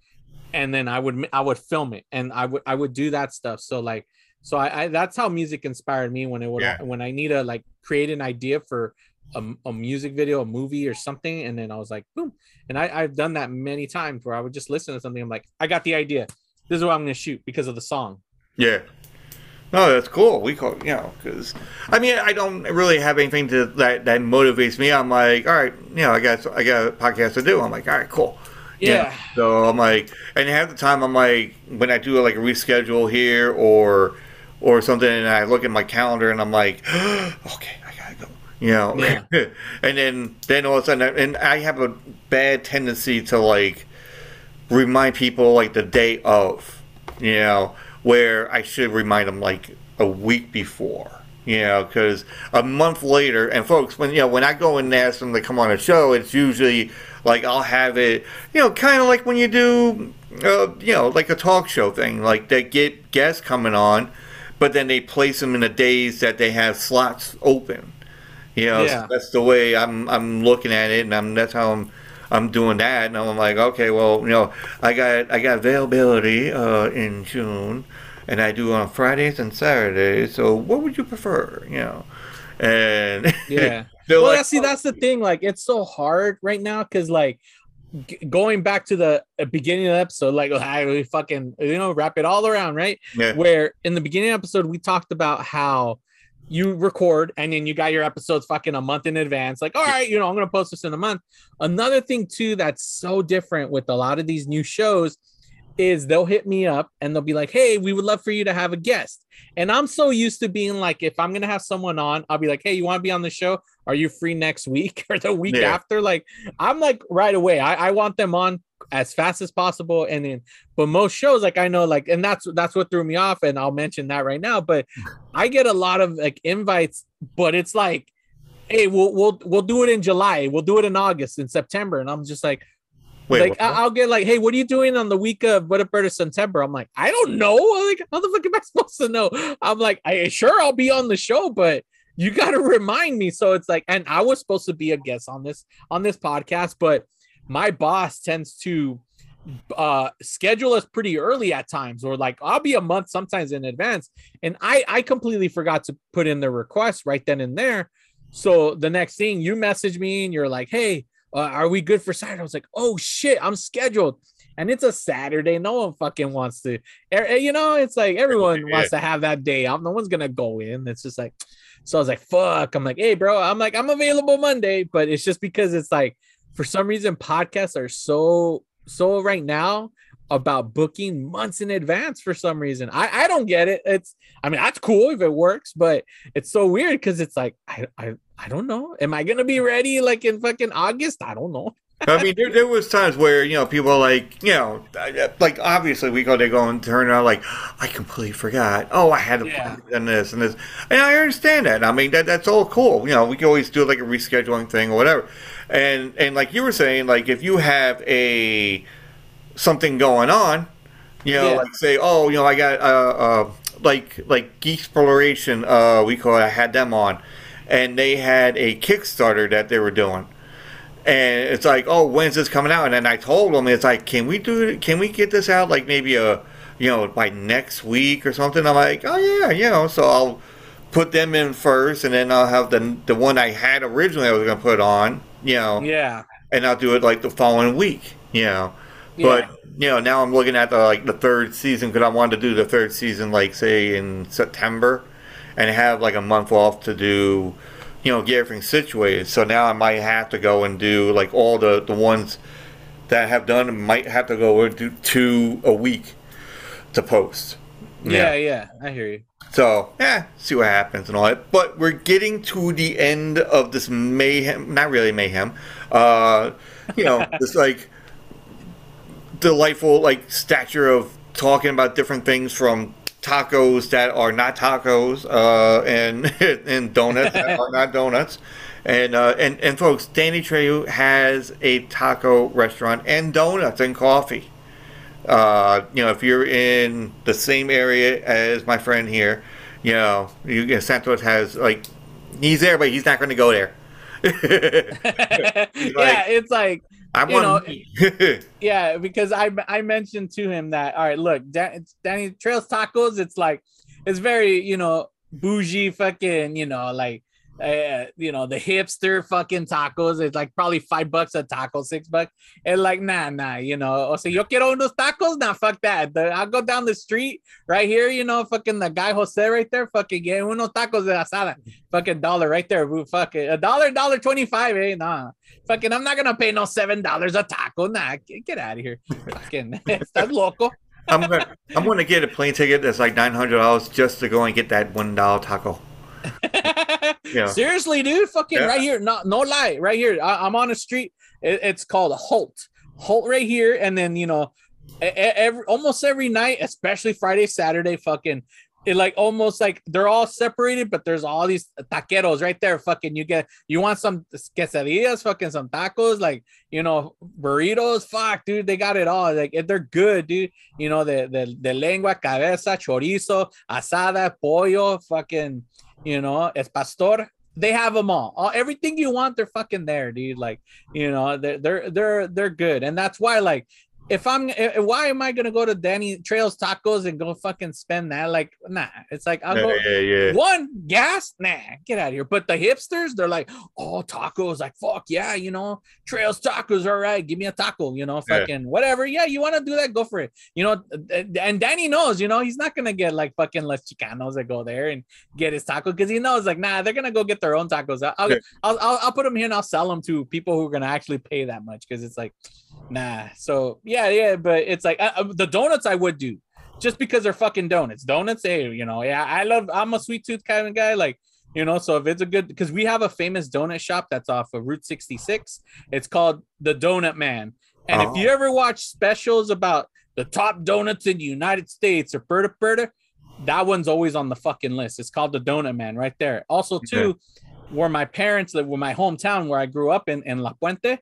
Speaker 10: and then I would I would film it and I would I would do that stuff. So like so I, I that's how music inspired me when it would
Speaker 9: Yeah.
Speaker 10: when I need to like create an idea for a, a music video, a movie or something, and then I was like, boom. And I, I've done that many times where I would just listen to something. I'm like, I got the idea. This is what I'm gonna shoot because of the song.
Speaker 9: Yeah. No, that's cool. We call you know because I mean I don't really have anything to that that motivates me. I'm like, all right, you know, I got I got a podcast to do. I'm like, all right, cool.
Speaker 10: Yeah.
Speaker 9: So I'm like, and half the time I'm like, when I do like a reschedule here or or something, and I look at my calendar and I'm like, okay, I gotta go. You know,
Speaker 10: Yeah.
Speaker 9: and then then all of a sudden, and I have a bad tendency to like remind people like the day of, you know, where I should remind them like a week before, you know, because a month later, and folks, when you know, when I go and ask them to come on a show, it's usually like I'll have it, you know, kind of like when you do, uh, you know, like a talk show thing, like they get guests coming on, but then they place them in the days that they have slots open. You know,
Speaker 10: Yeah.
Speaker 9: so that's the way I'm I'm looking at it, and I'm that's how I'm I'm doing that, and I'm like, okay, well, you know, I got I got availability uh, in June, and I do on Fridays and Saturdays. So, what would you prefer? You know, and
Speaker 10: Yeah. well,
Speaker 9: like,
Speaker 10: see, that's the thing. Like, it's so hard right now because, like, g- going back to the uh, beginning of the episode, like, I we fucking, you know, wrap it all around, right?
Speaker 9: Yeah.
Speaker 10: Where in the beginning of the episode, we talked about how you record and then you got your episodes fucking a month in advance. Like, all right, you know, I'm to post this in a month. Another thing, too, that's so different with a lot of these new shows is they'll hit me up and they'll be like, hey, we would love for you to have a guest. And I'm so used to being like, if I'm gonna have someone on, I'll be like, hey, you want to be on the show? Are you free next week or the week
Speaker 9: Yeah.
Speaker 10: after? Like, I'm like right away. I, I want them on as fast as possible. And then, but most shows, like I know, like, and that's that's what threw me off. And I'll mention that right now. But I get a lot of like invites, but it's like, hey, we'll we'll we'll do it in July. We'll do it in August, in September. And I'm just like,
Speaker 9: Wait,
Speaker 10: like? I- I'll get like, hey, what are you doing on the week of whatever September? I'm like, I don't know. Like, how the fuck am I supposed to know? I'm like, I sure I'll be on the show, but you got to remind me. So it's like, and I was supposed to be a guest on this on this podcast, but my boss tends to uh schedule us pretty early at times or like I'll be a month sometimes in advance. And I I completely forgot to put in the request right then and there. So the next thing you message me and you're like hey uh, are we good for Saturday? I was like oh shit I'm scheduled and it's a Saturday no one fucking wants to you know it's like everyone wants to have that day off no one's gonna go in it's just like so I was like fuck I'm like hey bro I'm like I'm available Monday but it's just because it's like for some reason podcasts are so so right now about booking months in advance for some reason. I, I don't get it. It's I mean that's cool if it works, but it's so weird because it's like I, I I don't know. Am I gonna be ready like in fucking August? I don't know.
Speaker 9: I mean, there, there was times where you know people like you know like obviously we go they go and turn around like I completely forgot. Oh, I had to
Speaker 10: Yeah.
Speaker 9: and this and this, and I understand that. I mean that that's all cool. You know, we can always do like a rescheduling thing or whatever. And and like you were saying, like if you have a something going on, you know,
Speaker 10: Yeah.
Speaker 9: like say, oh, you know, I got uh, uh like like Geek Exploration, uh, we call it. I had them on, and they had a Kickstarter that they were doing and it's like, oh, when's this coming out? And then I told them, it's like, can we do it? Can we get this out like maybe a, you know, by next week or something? I'm like, oh yeah, you know. So I'll put them in first, and then I'll have the the one I had originally I was gonna put on, you know,
Speaker 10: Yeah.
Speaker 9: and I'll do it like the following week, you know. But you know, now I'm looking at the like the third season because I wanted to do the third season like say in September, and have like a month off to do, you know, get everything situated. So now I might have to go and do like all the the ones that have done might have to go to two a week to post.
Speaker 10: Yeah, yeah, I hear you.
Speaker 9: So, yeah, see what happens and all that. But we're getting to the end of this mayhem. Not really mayhem. Uh, you know, this like delightful like stature of talking about different things from tacos that are not tacos uh, and and donuts that are not donuts. And, uh, and and folks, Danny Trejo has a taco restaurant and donuts and coffee. Uh, you know, if you're in the same area as my friend here, you know, you, you know, Santos has like he's there, but he's not going to go there.
Speaker 10: yeah, it's like
Speaker 9: I
Speaker 10: you
Speaker 9: want
Speaker 10: know, yeah, because I I mentioned to him that all right, look, Dan, Danny Trejo's Tacos. It's like it's very you know bougie, fucking you know like uh, you know the hipster fucking tacos. It's like probably five bucks a taco, six bucks, and like nah, nah, you know. O sea, yo quiero unos tacos, nah, fuck that. The, I'll go down the street right here, you know, fucking the guy Jose right there, fucking get unos tacos de asada, fucking dollar right there, Fuck it. a dollar, dollar twenty five, eh, nah. Fucking, I'm not gonna pay no seven dollars a taco. Nah, get, get out of here. Fucking, estás loco.
Speaker 9: I'm gonna I'm gonna get a plane ticket that's like nine hundred dollars just to go and get that one dollar taco. yeah.
Speaker 10: Seriously, dude, fucking
Speaker 9: Yeah.
Speaker 10: right here. No, no lie, right here. I, I'm on a street. It, it's called Holt. Holt right here, and then you know, every almost every night, especially Friday, Saturday, fucking. It like almost like they're all separated, but there's all these taqueros right there. Fucking, you get you want some quesadillas, fucking some tacos, like you know burritos. Fuck, dude, they got it all. Like if they're good, dude. You know the the, the lengua, cabeza, chorizo, asada, pollo, fucking you know, es pastor. They have them all. all. Everything you want, they're fucking there, dude. Like, you know, they're they're they're they're good, and that's why, like, if I'm, why am I gonna go to Danny Trejo's Tacos and go fucking spend that? Like, nah. It's like I'll
Speaker 9: Yeah,
Speaker 10: go
Speaker 9: yeah, yeah.
Speaker 10: one gas, nah, get out of here. But the hipsters, they're like, oh, tacos, like fuck yeah, you know, Trails Tacos, all right, give me a taco, you know, fucking whatever. Yeah, you want to do that, go for it. You know, and Danny knows, you know, he's not gonna get like fucking Los Chicanos that go there and get his taco because he knows, like, nah, they're gonna go get their own tacos. I'll. I'll, I'll, I'll put them here and I'll sell them to people who are gonna actually pay that much because it's like, nah. So yeah, yeah, but it's like uh, uh, the donuts I would do just because they're fucking donuts. Donuts, hey, you know, yeah, I love. I'm a sweet tooth kind of guy, like. You know, so if it's a good, because we have a famous donut shop that's off of Route 66. It's called the Donut Man. And if you ever watch specials about the top donuts in the United States or Berta Berta, that one's always on the fucking list. It's called the Donut Man right there. Also, too, where my parents live, where my hometown where I grew up in, in La Puente,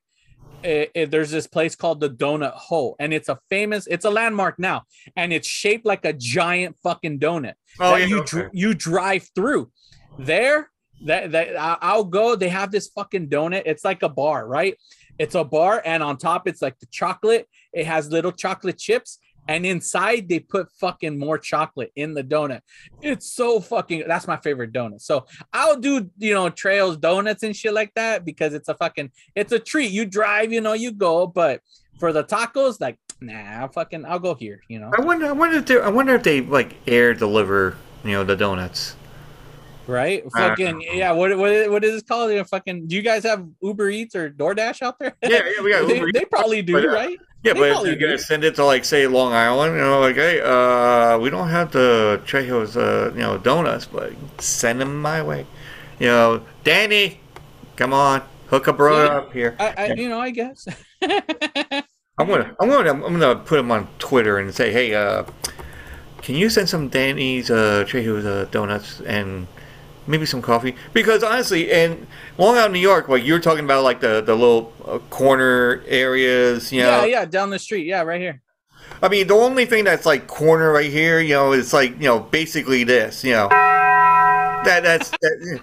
Speaker 10: eh, eh, there's this place called the Donut Hole, and it's a famous, it's a landmark now, and it's shaped like a giant fucking donut
Speaker 9: Oh,
Speaker 10: that
Speaker 9: yeah,
Speaker 10: you
Speaker 9: okay.
Speaker 10: dr- you drive through. There, that that I'll go. They have this fucking donut. It's like a bar, right? It's a bar, and on top it's like the chocolate. It has little chocolate chips, and inside they put fucking more chocolate in the donut. It's so fucking. That's my favorite donut. So I'll do you know Trejo's donuts and shit like that because it's a fucking. It's a treat. You drive, you know, you go, but for the tacos, like nah, I'll fucking I'll go here. You know,
Speaker 9: I wonder. I wonder if they. I wonder if they like air deliver. You know the donuts.
Speaker 10: right? Fucking yeah. What what what is this called? You know, fucking. Do you guys have Uber Eats or DoorDash out there?
Speaker 9: Yeah, yeah, we got
Speaker 10: they, they probably do,
Speaker 9: But, uh,
Speaker 10: right?
Speaker 9: Yeah, but if you're gonna send it to like say Long Island, you know, like hey, uh, we don't have the Trejo's, uh, you know, donuts, but send them my way. You know, Danny, come on, hook a brother
Speaker 10: Yeah.
Speaker 9: up here.
Speaker 10: I, I you know I guess.
Speaker 9: I'm gonna, I'm gonna, I'm gonna put him on Twitter and say, hey, uh, can you send some Danny's uh, Trejo's uh, donuts and maybe some coffee? Because honestly, in Long Island, New York, like you're talking about, like the the little uh, corner areas, you know.
Speaker 10: yeah, yeah, down the street. Yeah, right here.
Speaker 9: I mean, the only thing that's like corner right here, you know, is like you know basically this, you know. That that's that,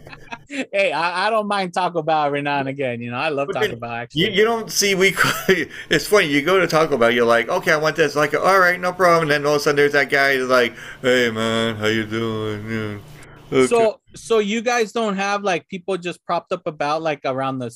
Speaker 10: Hey, I, I don't mind Taco Bell every now and again. You know, I love Taco Bell. Actually,
Speaker 9: you, you don't see we. It's funny. You go to Taco Bell, you're like, okay, I want this. Like, all right, no problem. And then all of a sudden, there's that guy who's like, hey man, how you doing? Yeah. Okay.
Speaker 10: So so you guys don't have like people just propped up about like around the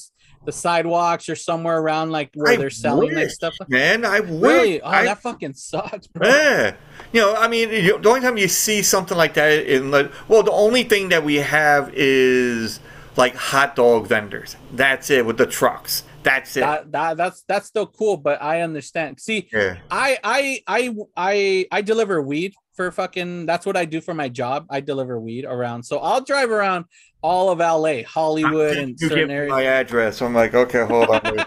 Speaker 10: the sidewalks or somewhere around like where
Speaker 9: I
Speaker 10: they're selling like stuff.
Speaker 9: man, I wish.
Speaker 10: Really? Oh,
Speaker 9: I-
Speaker 10: that fucking sucks, bro.
Speaker 9: Yeah, you know, I mean, you- the only time you see something like that in like, well, the only thing that we have is like hot dog vendors. That's it with the trucks. That's it.
Speaker 10: that, that that's that's still cool, but I understand. See,
Speaker 9: yeah.
Speaker 10: I I I I I deliver weed for fucking that's what I do for my job. I deliver weed around. So I'll drive around all of LA, Hollywood and certain
Speaker 9: give
Speaker 10: areas.
Speaker 9: my address. I'm like, okay, hold on.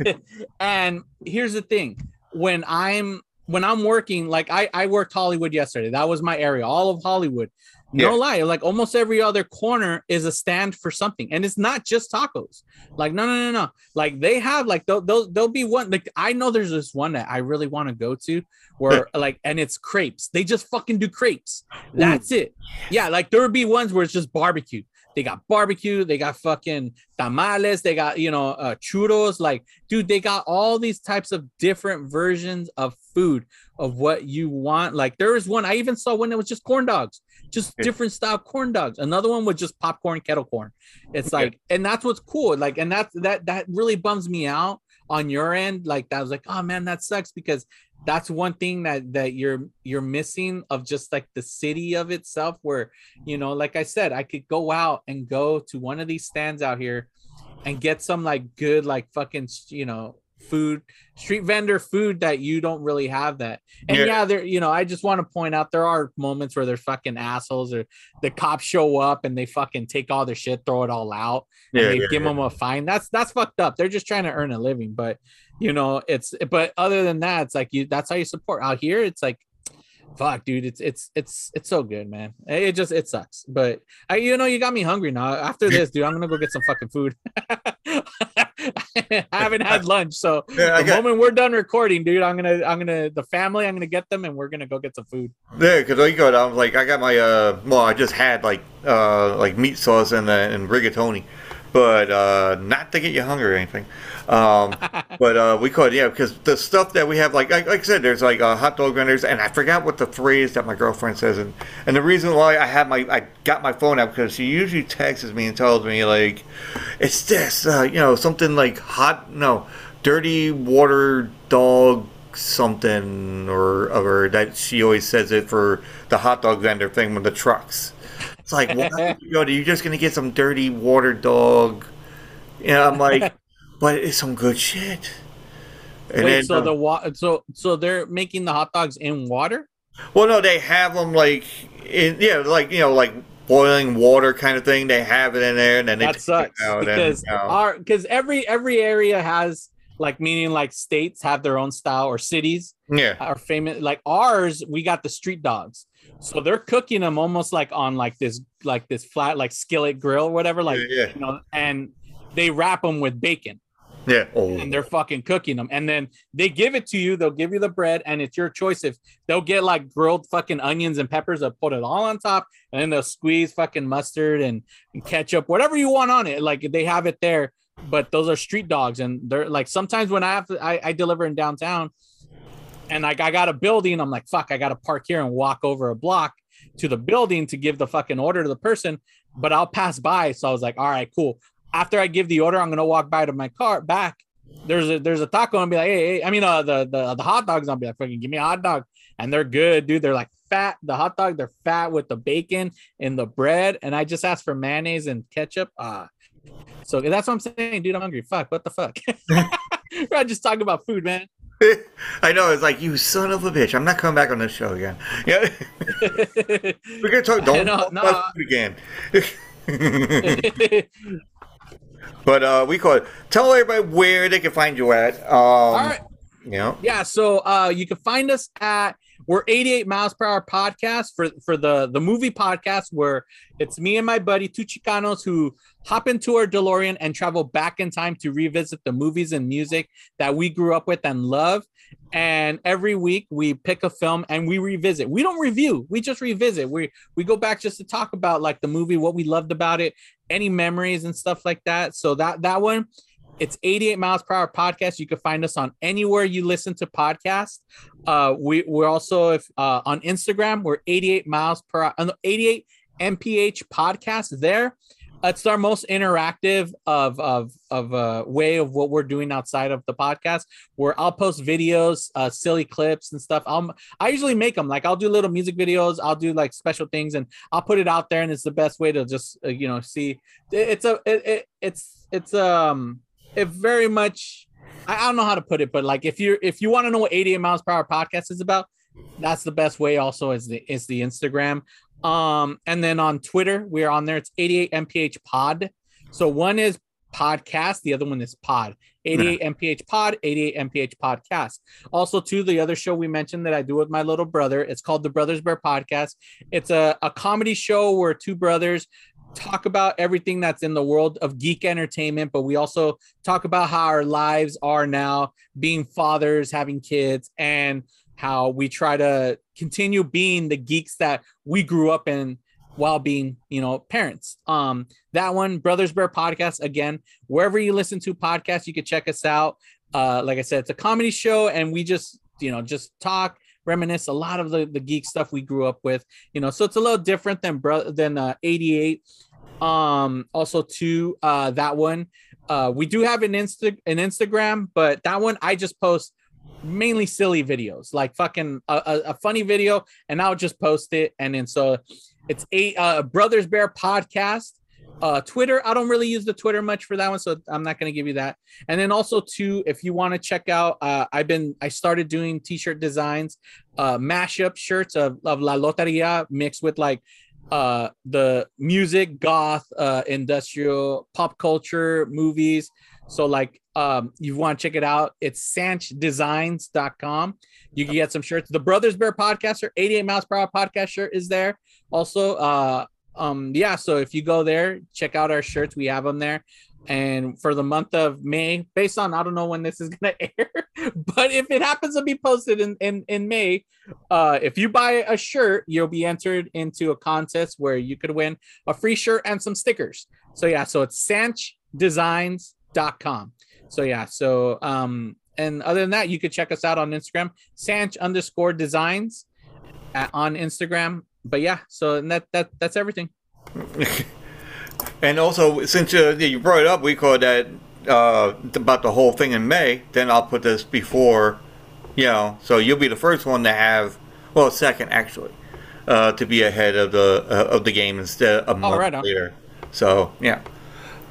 Speaker 10: and here's the thing when i'm when i'm working like i i worked hollywood yesterday that was my area all of hollywood no
Speaker 9: Yeah.
Speaker 10: lie like almost every other corner is a stand for something and it's not just tacos. Like no no no no. Like they have like they'll they'll, they'll be one like i know there's this one that i really want to go to where like and it's crepes. They just fucking do crepes. That's it. Yeah like there would be ones where it's just barbecue. They got barbecue they got fucking tamales they got you know uh churros. Like dude they got all these types of different versions of food of what you want. Like there was one i even saw one that was just corn dogs just different style corn dogs. Another one was just popcorn kettle corn. It's like and that's what's cool. Like and that's that that really bums me out on your end. Like that was like oh man that sucks because that's one thing that that you're you're missing of just like the city of itself where you know like i said i could go out and go to one of these stands out here and get some like good like fucking you know food street vendor food that you don't really have that. And
Speaker 9: Yeah.
Speaker 10: yeah, there you know i just want to point out there are moments where they're fucking assholes or the cops show up and they fucking take all their shit throw it all out
Speaker 9: Yeah,
Speaker 10: and they
Speaker 9: yeah,
Speaker 10: give
Speaker 9: yeah.
Speaker 10: them a fine. That's that's fucked up. They're just trying to earn a living but you know it's but other than that it's like you that's how you support. Out here it's like fuck dude it's it's it's it's so good man. It just it sucks. But I, you know you got me hungry now. After this dude i'm gonna go get some fucking food i haven't had lunch so
Speaker 9: Yeah,
Speaker 10: the
Speaker 9: got-
Speaker 10: moment we're done recording dude i'm gonna i'm gonna the family i'm gonna get them and we're gonna go get some food.
Speaker 9: Yeah, because I got, I was like, I got my uh, well, I just had like uh, like meat sauce and uh, and rigatoni, but uh, not to get you hungry or anything. Um, but uh, we could, yeah, because the stuff that we have, like like, like I said, there's like uh, hot dog vendors, and I forgot what the phrase that my girlfriend says, and and the reason why I have my I got my phone out because she usually texts me and tells me like, it's this, uh, you know, something like hot, no, dirty water dog something or other that she always says it for the hot dog vendor thing with the trucks. It's like, what? you know, you're just gonna get some dirty water dog. Yeah, I'm like, but it's some good shit. And
Speaker 10: wait
Speaker 9: then,
Speaker 10: so
Speaker 9: uh,
Speaker 10: the wa- so so they're making the hot dogs in water
Speaker 9: well, no, they have them like in yeah, like you know, like boiling water kind of thing. They have it in there, and then they
Speaker 10: that sucks
Speaker 9: out and,
Speaker 10: because
Speaker 9: you know.
Speaker 10: our because every every area has like meaning like states have their own style or cities
Speaker 9: yeah,
Speaker 10: are famous like ours we got the street dogs so they're cooking them almost like on like this like this flat like skillet grill or whatever like
Speaker 9: yeah,
Speaker 10: you know and they wrap them with bacon.
Speaker 9: Yeah. Oh,
Speaker 10: and they're fucking cooking them. And then they give it to you they'll give you the bread and it's your choice. If they'll get like grilled fucking onions and peppers they'll put it all on top and then they'll squeeze fucking mustard and, and ketchup whatever you want on it. Like they have it there but those are street dogs and they're like sometimes when i have to i, I deliver in downtown and like i got a building i'm like fuck i gotta park here and walk over a block to the building to give the fucking order to the person but i'll pass by so i was like all right cool after I give the order, I'm gonna walk by to my car back. There's a there's a taco and be like, hey, hey, I mean uh the the the hot dogs, I'll be like, fucking give me a hot dog. And they're good, dude. They're like fat. The hot dog, they're fat with the bacon and the bread. And I just asked for mayonnaise and ketchup. Ah. So that's what I'm saying, dude. I'm hungry. Fuck, what the fuck? We're just talking about food, man.
Speaker 9: I know. It's like you son of a bitch. I'm not coming back on this show again. Yeah, we're gonna talk. Don't
Speaker 10: No,
Speaker 9: talk
Speaker 10: no.
Speaker 9: about food again. But uh, we call it. Tell everybody where they can find you at. Um,
Speaker 10: All right.
Speaker 9: You know.
Speaker 10: Yeah, so uh you can find us at we're 88 miles per hour podcast for for the the movie podcast where it's me and my buddy two Chicanos who hop into our DeLorean and travel back in time to revisit the movies and music that we grew up with and love. And every week we pick a film and we revisit. We don't review, we just revisit. We we go back just to talk about like the movie, what we loved about it, any memories and stuff like that. So that that one it's 88 miles per hour podcast. You can find us on anywhere you listen to podcasts. Uh, we we're also if uh, on Instagram. We're 88 miles per hour, uh, no, 88 mph podcast. There, it's our most interactive of of of uh, way of what we're doing outside of the podcast. Where I'll post videos, uh, silly clips and stuff. I'll I usually make them like I'll do little music videos. I'll do like special things and I'll put it out there. And it's the best way to just uh, you know see. It's a it, it it's it's um it very much I, I don't know how to put it, but like if you're if you want to know what 88 miles per hour podcast is about, that's the best way. Also, is the is the Instagram. Um, and then on Twitter, we're on there. It's 88 mph pod. So one is podcast, the other one is pod. 88 mph pod, 88 mph podcast. Also, to the other show we mentioned that I do with my little brother. It's called the Brothers Bear Podcast. It's a, a comedy show where two brothers talk about everything that's in the world of geek entertainment, but we also talk about how our lives are now being fathers, having kids, and how we try to continue being the geeks that we grew up in while being, you know, parents. Um, that one, Brothers Bear Podcast, again, wherever you listen to podcasts, you can check us out. Uh, like I said, it's a comedy show, and we just, you know, just talk, reminisce a lot of the, the geek stuff we grew up with, you know, so it's a little different than bro than uh 88. Um, also to uh that one, uh, we do have an insta an Instagram, but that one I just post mainly silly videos, like fucking a, a, a funny video, and I'll just post it. And then so it's a uh, Brothers Bear podcast. Uh, Twitter, I don't really use the Twitter much for that one, so I'm not going to give you that. And then also too, if you want to check out, uh, I've been I started doing t-shirt designs, uh, mashup shirts of, of La Loteria mixed with like uh the music goth uh industrial pop culture movies. So like um you want to check it out it's sanchdesigns.com you can get some shirts. The brothers bear podcaster 88 miles per hour podcast shirt is there. Also uh um yeah so if you go there check out our shirts. We have them there. And for the month of may based on i don't know when this is going to air but if it happens to be posted in, in in may uh if you buy a shirt you'll be entered into a contest where you could win a free shirt and some stickers. So yeah so it's sanchdesigns.com so yeah so um and other than that you could check us out on instagram sanch underscore designs at, on instagram but yeah so and that that that's everything
Speaker 9: And also, since uh, you brought it up, we call that uh, about the whole thing in May. Then I'll put this before, you know, so you'll be the first one to have, well, second actually, uh, to be ahead of the uh, of the game instead of a month
Speaker 10: right
Speaker 9: later. So yeah,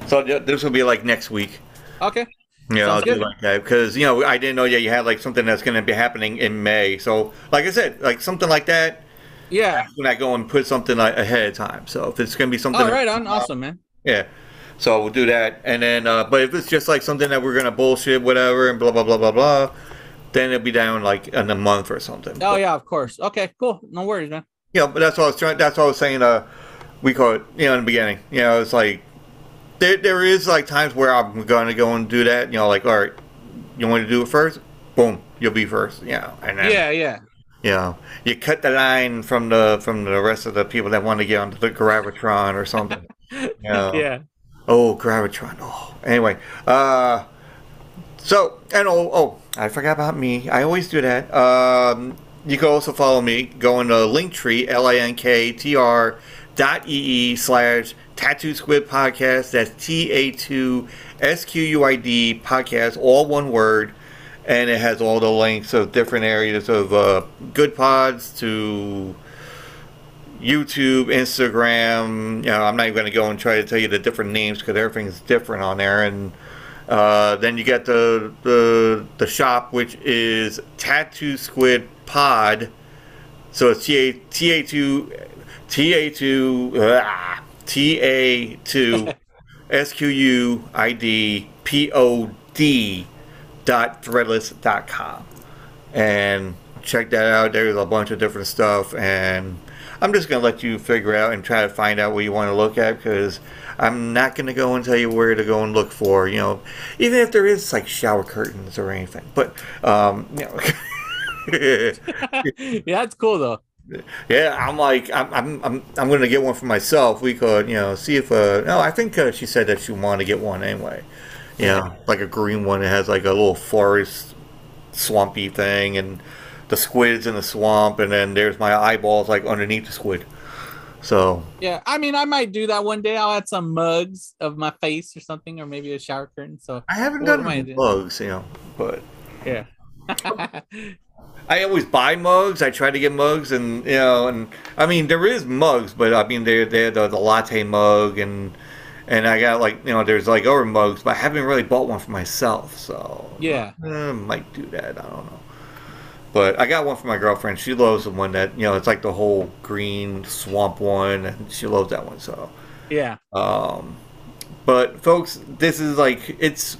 Speaker 9: so th- this will be like next week.
Speaker 10: okay
Speaker 9: Yeah, I'll
Speaker 10: Sounds
Speaker 9: do like that because you know I didn't know that you had like something that's going to be happening in May. So like I said, like something like that.
Speaker 10: Yeah.
Speaker 9: When I go and put something like ahead of time. So if it's going to be something,
Speaker 10: all right on awesome man
Speaker 9: yeah. So we'll do that, and then uh, but if it's just like something that we're gonna bullshit whatever and blah blah blah blah blah, then it'll be down like in a month or something.
Speaker 10: oh yeah of course okay cool no worries man
Speaker 9: know, but that's what I was trying. That's what I was saying. Uh, we call it, you know, in the beginning. You know, it's like there there is like times where I'm gonna go and do that. You know, like all right, you want to do it first? Boom, you'll be first. You know, and then
Speaker 10: yeah yeah
Speaker 9: you know, you cut the line from the from the rest of the people that want to get onto the gravitron or something. Know.
Speaker 10: yeah
Speaker 9: Oh, Gravitron. Oh, anyway. Uh, so and oh, oh, I forgot about me. I always do that. Um, you can also follow me. Go into Linktree, L I N K T R dot E E slash Tattoo Squid Podcast. That's T A two S Q U I D podcast, all one word. And it has all the links of different areas of uh, Goodpods to YouTube, Instagram. You know, I'm not even going to go and try to tell you the different names because everything's different on there. And uh, then you get the the the shop, which is Tattoo Squid Pod. So it's T A T A two T A two ah, T A two S Q U I D P O D dot threadless dot com and check that out. There's a bunch of different stuff, and I'm just gonna let you figure out and try to find out what you want to look at because I'm not gonna go and tell you where to go and look for. You know, even if there is like shower curtains or anything, but um, you know.
Speaker 10: yeah that's cool though
Speaker 9: Yeah, I'm like I'm I'm I'm, I'm going to get one for myself. We could, you know, see if uh no, I think uh, she said that she wanted to get one anyway. Know, like a green one It has like a little forest swampy thing and the squids in the swamp and then there's my eyeballs like underneath the squid. So,
Speaker 10: yeah i mean i might do that one day i'll add some mugs of my face or something or maybe a shower curtain so
Speaker 9: I haven't done
Speaker 10: am I
Speaker 9: any
Speaker 10: doing?
Speaker 9: mugs, you know, but
Speaker 10: yeah
Speaker 9: I always buy mugs. I try to get mugs, and you know, and I mean there is mugs, but I mean they're they're the, the latte mug and and I got like you know there's like other mugs, but I haven't really bought one for myself. So
Speaker 10: Yeah.
Speaker 9: eh, might do that. I don't know. But I got one for my girlfriend. She loves the one that you know it's like the whole green swamp one, and she loves that one. So.
Speaker 10: Yeah.
Speaker 9: Um, but folks, this is like it's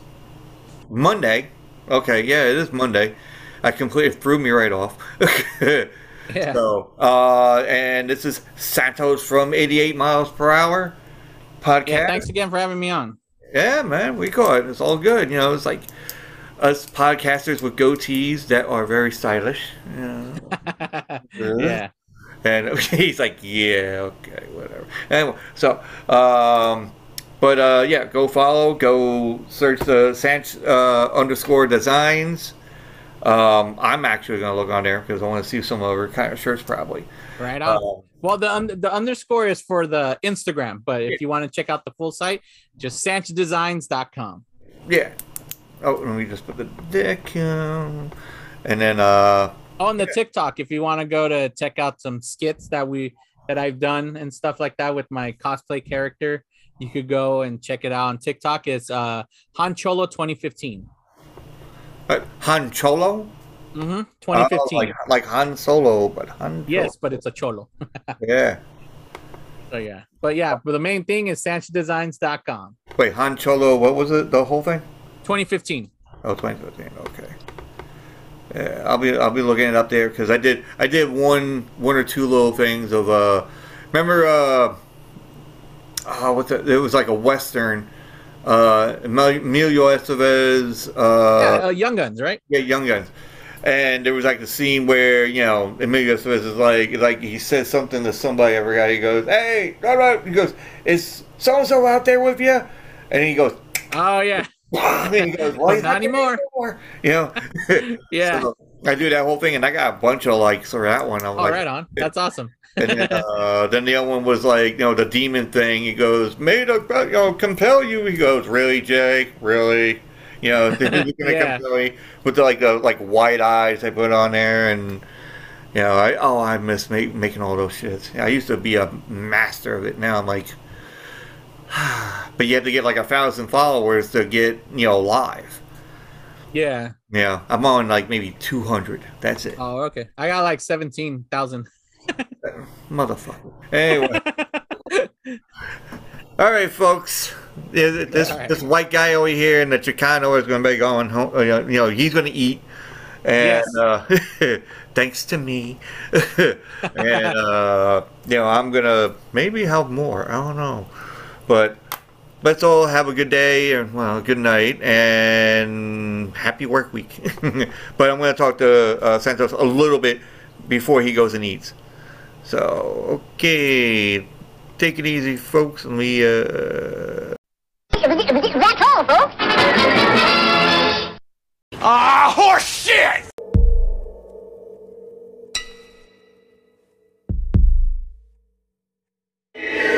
Speaker 9: Monday. Okay, yeah, it is Monday. I completely threw me right off.
Speaker 10: Yeah.
Speaker 9: So, uh, and this is Santos from 88 miles per hour podcast.
Speaker 10: Yeah. Thanks again for having me on.
Speaker 9: Yeah, man, we caught it. It's all good. You know, it's like us podcasters with goatees that are very stylish. You know.
Speaker 10: Yeah.
Speaker 9: And he's like, yeah, okay, whatever. Anyway, so, um, but uh, yeah, go follow, go search the Sanch uh, underscore designs. Um, I'm actually gonna look on there because I want to see some other kind of shirts, probably.
Speaker 10: Right on.
Speaker 9: Um,
Speaker 10: well, the un- the underscore is for the Instagram, but if you want to check out the full site, just sanchdesigns.com.
Speaker 9: yeah. Oh, and we just put the dick. Um, and then, uh,
Speaker 10: Oh, and the TikTok, if you want to go to check out some skits that we that I've done and stuff like that with my cosplay character, you could go and check it out on TikTok. It's uh Han Cholo 2015.
Speaker 9: uh, Han Cholo.
Speaker 10: Mm-hmm. 2015.
Speaker 9: Oh, like, like Han Solo, but Han.
Speaker 10: yes, but it's a cholo.
Speaker 9: Yeah.
Speaker 10: So yeah. But yeah, but the main thing is sanchdesigns.com.
Speaker 9: Wait, Han Cholo. What was it? The whole thing?
Speaker 10: 2015.
Speaker 9: Oh, 2015. Okay. Yeah, I'll be I'll be looking it up there because I did I did one one or two little things of uh remember uh oh what's that it was like a western uh Emilio Estevez uh
Speaker 10: yeah, uh, Young Guns, right?
Speaker 9: yeah Young Guns and there was like the scene where you know Emilio Estevez is like like he says something to somebody every guy he goes hey no, no. he goes is so and so out there with you and he goes
Speaker 10: Oh yeah.
Speaker 9: and he goes well, he's
Speaker 10: Not
Speaker 9: there
Speaker 10: anymore.
Speaker 9: you know
Speaker 10: Yeah.
Speaker 9: So, I do that whole thing, and I got a bunch of likes for that one. I'm
Speaker 10: oh,
Speaker 9: like,
Speaker 10: right on. That's awesome.
Speaker 9: and then, uh, then the other one was like, you know, the demon thing. He goes, made a, you know, compel you. He goes, really, Jake, really, you know, gonna
Speaker 10: Yeah.
Speaker 9: me with the like the like white eyes they put on there, and you know, I oh, I miss make, making all those shits. I used to be a master of it. Now I'm like, but you have to get like a thousand followers to get you know live.
Speaker 10: Yeah.
Speaker 9: Yeah, I'm on like maybe 200. That's it.
Speaker 10: Oh, okay. I got like 17,000.
Speaker 9: Motherfucker. Anyway. All right, folks. This
Speaker 10: right.
Speaker 9: this white guy over here in the Chicano is going to be going home. uh, You know, he's going to eat, and
Speaker 10: Yes.
Speaker 9: uh, thanks to me. and uh, you know, I'm gonna maybe help more. I don't know, but let's all have a good day and well, good night and happy work week. but I'm going to talk to uh, Santos a little bit before he goes and eats. So okay, take it easy, folks, and we. Uh...
Speaker 11: That's all, folks.
Speaker 8: Ah, horse shit! Yeah.